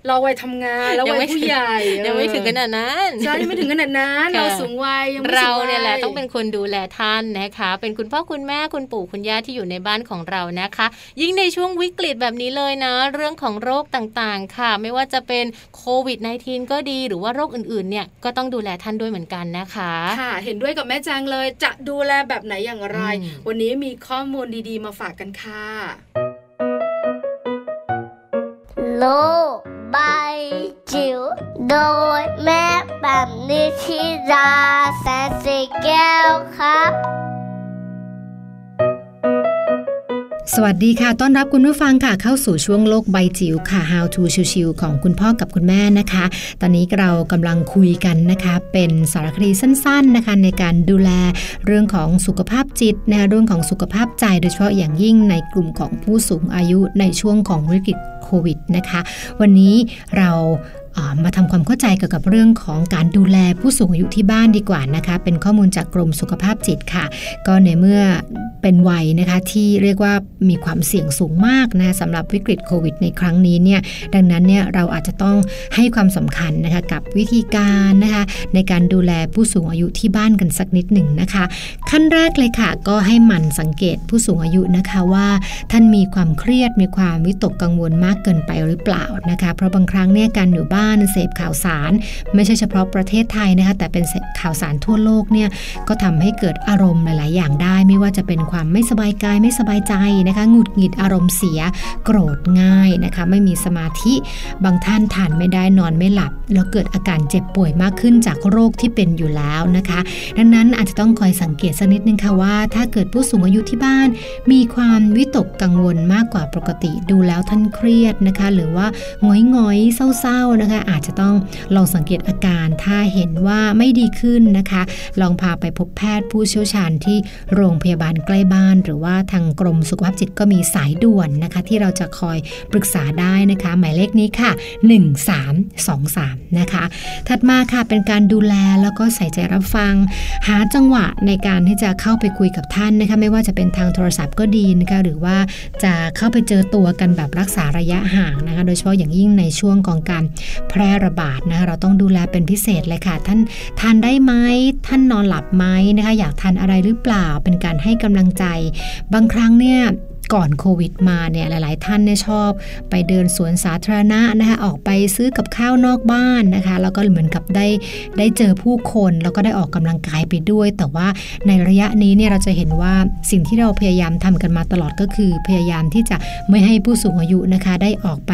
เราวัยทำงานแล้ว
ยัง
วั
ไม่
ยผู้ใหญ่
ยังไม่ถึงขนาดนั้น
ใช่ยังไม่ถึงขนาดนั้น
ค่ะ
เราสูงวัยยังไม่
เรา
สูงวั
เนี่ยแหละต้องเป็นคนดูแลท่านนะคะ เป็นคุณพ่อคุณแม่คุณปู่คุณย่าที่อยู่ในบ้านของเรานะคะ ยิ่งในช่วงวิกฤตแบบนี้เลยนะเรื่องของโรคต่างๆ ค่ะ ไม่ว่าจะเป็นโควิด -19 ก็ดีหรือว่าโรคอื่นๆ เนี่ยก็ต้องดูแลท่านด้วยเหมือนกันนะคะ
ค่ะ เห็นด้วยกับแม่แจงเลยจะดูแลแบบไหนอย่างไร
อืม
วันนี้มีข้อมูลดีๆ มาฝากกันค่ะ
โลกใบจิ๋วโดยแม่แบบนิชิราแสนสีแก้วครับ
สวัสดีค่ะ ต้อนรับคุณผู้ฟังค่ะ เข้าสู่ช่วงโลกใบจิ๋วค่ะ How to ชิวๆของคุณพ่อกับคุณแม่นะคะ ตอนนี้เรากำลังคุยกันนะคะ เป็นสารคดีสั้นๆนะคะ ในการดูแลเรื่องของสุขภาพจิตนะคะเรื่องของสุขภาพใจ โดยเฉพาะอย่างยิ่งในกลุ่มของผู้สูงอายุในช่วงของวิกฤตโควิดนะคะ วันนี้เรา มาทำความเข้าใจเกี่ยวกับเรื่องของการดูแลผู้สูงอายุที่บ้านดีกว่านะคะ เป็นข้อมูลจากกรมสุขภาพจิตค่ะ ก็ในเมื่อเป็นวัยนะคะที่เรียกว่ามีความเสี่ยงสูงมากนะสำหรับวิกฤตโควิด ในครั้งนี้เนี่ยดังนั้นเนี่ยเราอาจจะต้องให้ความสำคัญนะคะกับวิธีการนะคะในการดูแลผู้สูงอายุที่บ้านกันสักนิดหนึ่งนะคะ ขั้นแรกเลยค่ะ ก็ให้หมั่นสังเกตผู้สูงอายุนะคะว่าท่านมีความเครียดมีความวิตกกังวลมากเกินไปหรือเปล่านะคะ เพราะบางครั้งเนี่ยการอยู่บ้านเสพข่าวสาร ไม่ใช่เฉพาะประเทศไทยนะคะแต่เป็นข่าวสารทั่วโลกเนี่ยก็ทำให้เกิดอารมณ์หลาย ๆ อย่างได้ ไม่ว่าจะเป็นความไม่สบายกายไม่สบายใจนะคะหงุดหงิดอารมณ์เสียโกรธง่ายนะคะไม่มีสมาธิบางท่านทานไม่ได้นอนไม่หลับ แล้วเกิดอาการเจ็บป่วยมากขึ้นจากโรคที่เป็นอยู่แล้วนะคะ ดังนั้นอาจจะต้องคอยสังเกตสักนิดนึงค่ะว่า ถ้าเกิดผู้สูงอายุที่บ้าน มีความวิตกกังวลมากกว่าปกติ ดูแล้วท่านเครียดนะคะ หรือว่าหงอยงอยๆเศร้าๆนะคะอาจจะต้องลองสังเกตอาการถ้าเห็นว่าไม่ดีขึ้นนะคะ ลองพาไปพบแพทย์ผู้เชี่ยวชาญที่โรงพยาบาลใกล้บ้าน หรือว่าทางกรมสุขภาพจิตก็มีสายด่วนนะคะ ที่เราจะคอยปรึกษาได้นะคะ หมายเลขนี้ค่ะ 1323 นะคะ ถัดมาค่ะเป็นการดูแลแล้วก็ใส่ใจรับฟัง หาจังหวะในการที่จะเข้าไปคุยกับท่านนะคะ ไม่ว่าจะเป็นทางโทรศัพท์ก็ดีนะคะหรือว่าจะเข้าไปเจอตัวกันแบบรักษาระยะห่างนะคะ โดยเฉพาะอย่างยิ่งในช่วงของการแพร่ระบาดนะคะเราต้องดูแลเป็นพิเศษเลยค่ะ ท่านทานได้ไหมท่านนอนหลับไหมนะคะ อยากทานอะไรหรือเปล่าเป็นการให้กำลังใจ บางครั้งเนี่ย ก่อนโควิดมาเนี่ยหลาย ๆ ท่านเนี่ยชอบ ไปเดินสวนสาธารณะนะคะออกไปซื้อกับข้าวนอกบ้านนะคะ แล้วก็เหมือนกับได้ได้เจอผู้คนแล้วก็ได้ออกกำลังกายไปด้วย แต่ว่าในระยะนี้เนี่ยเราจะเห็นว่าสิ่งที่เราพยายามทำกันมาตลอดก็คือพยายามที่จะไม่ให้ผู้สูงอายุนะคะ ได้ออกไป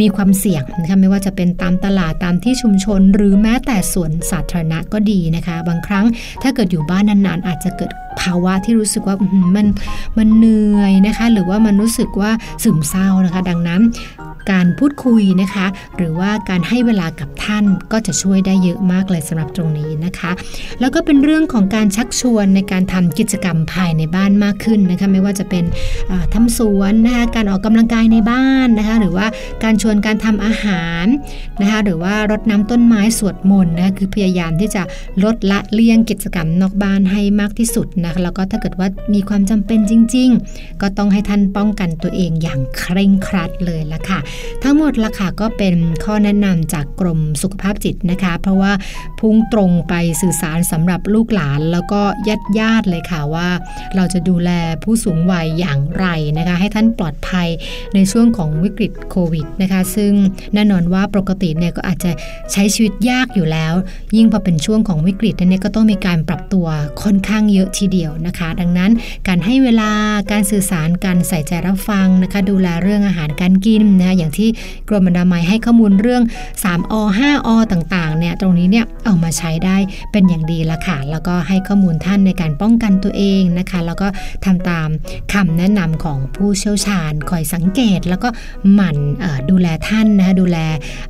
มีความเสี่ยงนะคะไม่ว่าจะเป็นตามตลาดตามที่ชุมชน หรือแม้แต่สวนสาธารณะก็ดีนะคะ บางครั้งถ้าเกิดอยู่บ้านนาน ๆ อาจจะเกิดภาวะที่รู้สึกว่ามันมันเหนื่อยนะคะหรือว่ามันรู้สึกว่าซึมเศร้านะคะ ดังนั้น การพูดคุยนะคะ หรือว่าการให้เวลากับท่านก็จะช่วยได้เยอะมากเลยสำหรับตรงนี้นะคะ แล้วก็เป็นเรื่องของการชักชวนในการทำกิจกรรมภายในบ้านมากขึ้นนะคะ ไม่ว่าจะเป็นอ่าทำสวนนะคะการออกกำลังกายในบ้านนะคะ หรือว่าการชวนการทำอาหารนะคะ หรือว่ารดน้ำต้นไม้สวดมนต์นะคะคือพยายามที่จะลดละเลี่ยงกิจกรรมนอกบ้านให้มากที่สุดนะคะแล้วก็ถ้าเกิดว่ามีความจำเป็นจริง ๆ ก็ต้องให้ท่านป้องกันตัวเองอย่างเคร่งครัดเลยละค่ะ ทั้งหมดละค่ะก็เป็นข้อแนะนำจากกรมสุขภาพจิตนะคะ เพราะว่าพุ่งตรงไปสื่อสารสำหรับลูกหลานแล้วก็ญาติญาติเลยค่ะว่า เราจะดูแลผู้สูงวัยอย่างไรนะคะ ให้ท่านปลอดภัยในช่วงของวิกฤตโควิดนะคะ ซึ่งแน่นอนว่าปกติเนี่ยก็อาจจะใช้ชีวิตยากอยู่แล้ว ยิ่งพอเป็นช่วงของวิกฤตเนี่ยก็ต้องมีการปรับตัวค่อนข้างเยอะทีเดียวนะคะ ดังนั้นการให้เวลาการสื่อสารการใส่ใจรับฟังนะคะ ดูแลเรื่องอาหารการกินนะคะอย่างที่กรมอนามัยให้ข้อมูลเรื่อง 3อ 5อต่างๆเนี่ยตรงนี้เนี่ยเอามาใช้ได้เป็นอย่างดีละค่ะ แล้วก็ให้ข้อมูลท่านในการป้องกันตัวเองนะคะ แล้วก็ทำตามคำแนะนำของผู้เชี่ยวชาญคอยสังเกต แล้วก็หมั่นดูแลท่านนะคะดูแล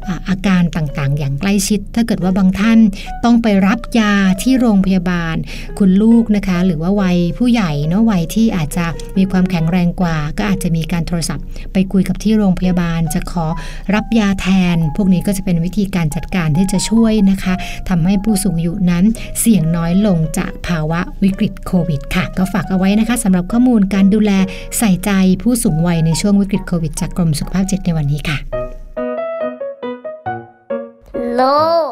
อาอาการต่างๆ อย่างใกล้ชิด ถ้าเกิดว่าบางท่านต้องไปรับยาที่โรงพยาบาล คุณลูกนะคะ หรือว่าวัยผู้ใหญ่เนาะวัยที่อาจจะมีความแข็งแรงกว่า ก็อาจจะมีการโทรศัพท์ ไปคุยกับที่โรงพยาบาล จะขอรับยาแทน พวกนี้ก็จะเป็นวิธีการจัดการที่จะช่วยนะคะทำให้ผู้สูงอายุนั้นเสี่ยงน้อยลงจากภาวะวิกฤตโควิดค่ะ ก็ฝากเอาไว้นะคะสำหรับข้อมูลการดูแลใส่ใจผู้สูงวัยในช่วงวิกฤตโควิดจากกรมสุขภาพจิตในวันนี้ค่ะ
โลก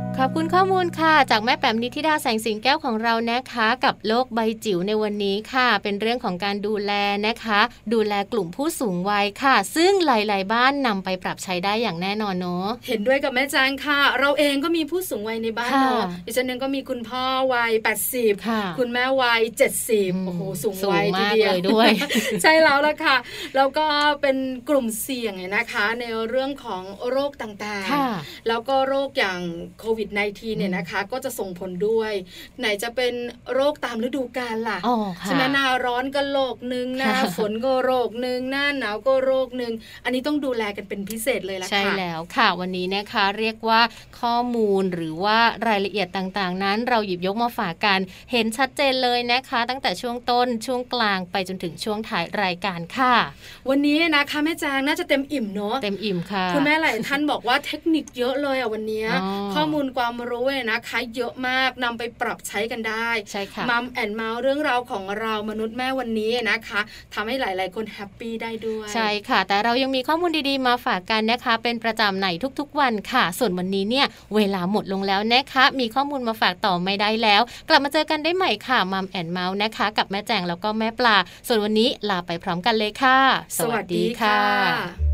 นิชิราแสนสีแก้วครับ
ขอบคุณข้อมูลค่ะ จากแม่แปมนิธิดาแสงสิงแก้วของเรานะคะ กับโลกใบจิ๋วในวันนี้ค่ะ เป็นเรื่องของการดูแลนะคะ ดูแลกลุ่มผู้สูงวัยค่ะ ซึ่งหลาย ๆ บ้านนำไปปรับใช้ได้อย่างแน่นอนเนาะ
เห็นด้วยกับแม่แจงค่ะ เราเองก็มีผู้สูงวัยในบ้าน
ค่ะ
เนาะดิฉันเองก็มีคุณพ่อวัย 80
ค่ะ
คุณแม่วัย 70โอ้โหสูงวัย
สูง
ที
มาก
เดียว
เลยด้วย
ใช่แล้วละค่ะแล้วก็เป็นกลุ่มเสี่ยงนะคะ ในเรื่องของโรคต่าง
ค่ะ
ๆแล้วก็โรคอย่างโควิด -19 เนี่ยนะคะ ก็จะส่งผลด้วย ไหนจะเป็นโรคตามฤดูกาลล่ะ
อ๋อค่ะ
ใช่ไหมหน้าร้อนก็โรคหนึ่งหน้า
ค่ะ
ฝนก็โรคหนึ่งหน้าหนาวก็โรคหนึ่งอันนี้ต้องดูแลกันเป็นพิเศษเลยละค่ะ
ใช่แล้วค่ะ วันนี้นะคะเรียกว่าข้อมูลหรือว่ารายละเอียดต่างๆ นั้น เราหยิบยกมาฝากกัน เห็นชัดเจนเลยนะคะ ตั้งแต่ช่วงต้นช่วงกลางไปจนถึงช่วงท้ายรายการค่ะ
วันนี้นะคะแม่แจงน่าจะเต็มอิ่มเนอะ
เต็มอิ่มค่ะ
คุณแม่หลายท่านบอกว่าเทคนิคเยอะเลยอะวันนี้
อ๋อ
ข้อมูลความรู้เนี่ยนะคะเยอะมากนำไปปรับใช้กันได้
ใช่ค่ะ
Mom and เมาท์เรื่องราวของเรามนุษย์แม่วันนี้นะคะทำให้หลาย ๆ คน happy ได้ด้วย
ใช่ค่ะ แต่เรายังมีข้อมูลดีๆมาฝากกันนะคะ เป็นประจำในทุกๆวันค่ะ ส่วนวันนี้เนี่ยเวลาหมดลงแล้วนะคะ มีข้อมูลมาฝากต่อไม่ได้แล้ว กลับมาเจอกันได้ใหม่ค่ะ Mom and เมาท์นะคะ กับแม่แจงแล้วก็แม่ปลา ส่วนวันนี้ลาไปพร้อมกันเลยค่ะ
สวัสดีค่ะ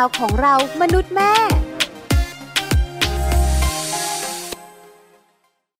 า
วของเรามนุษย์แม่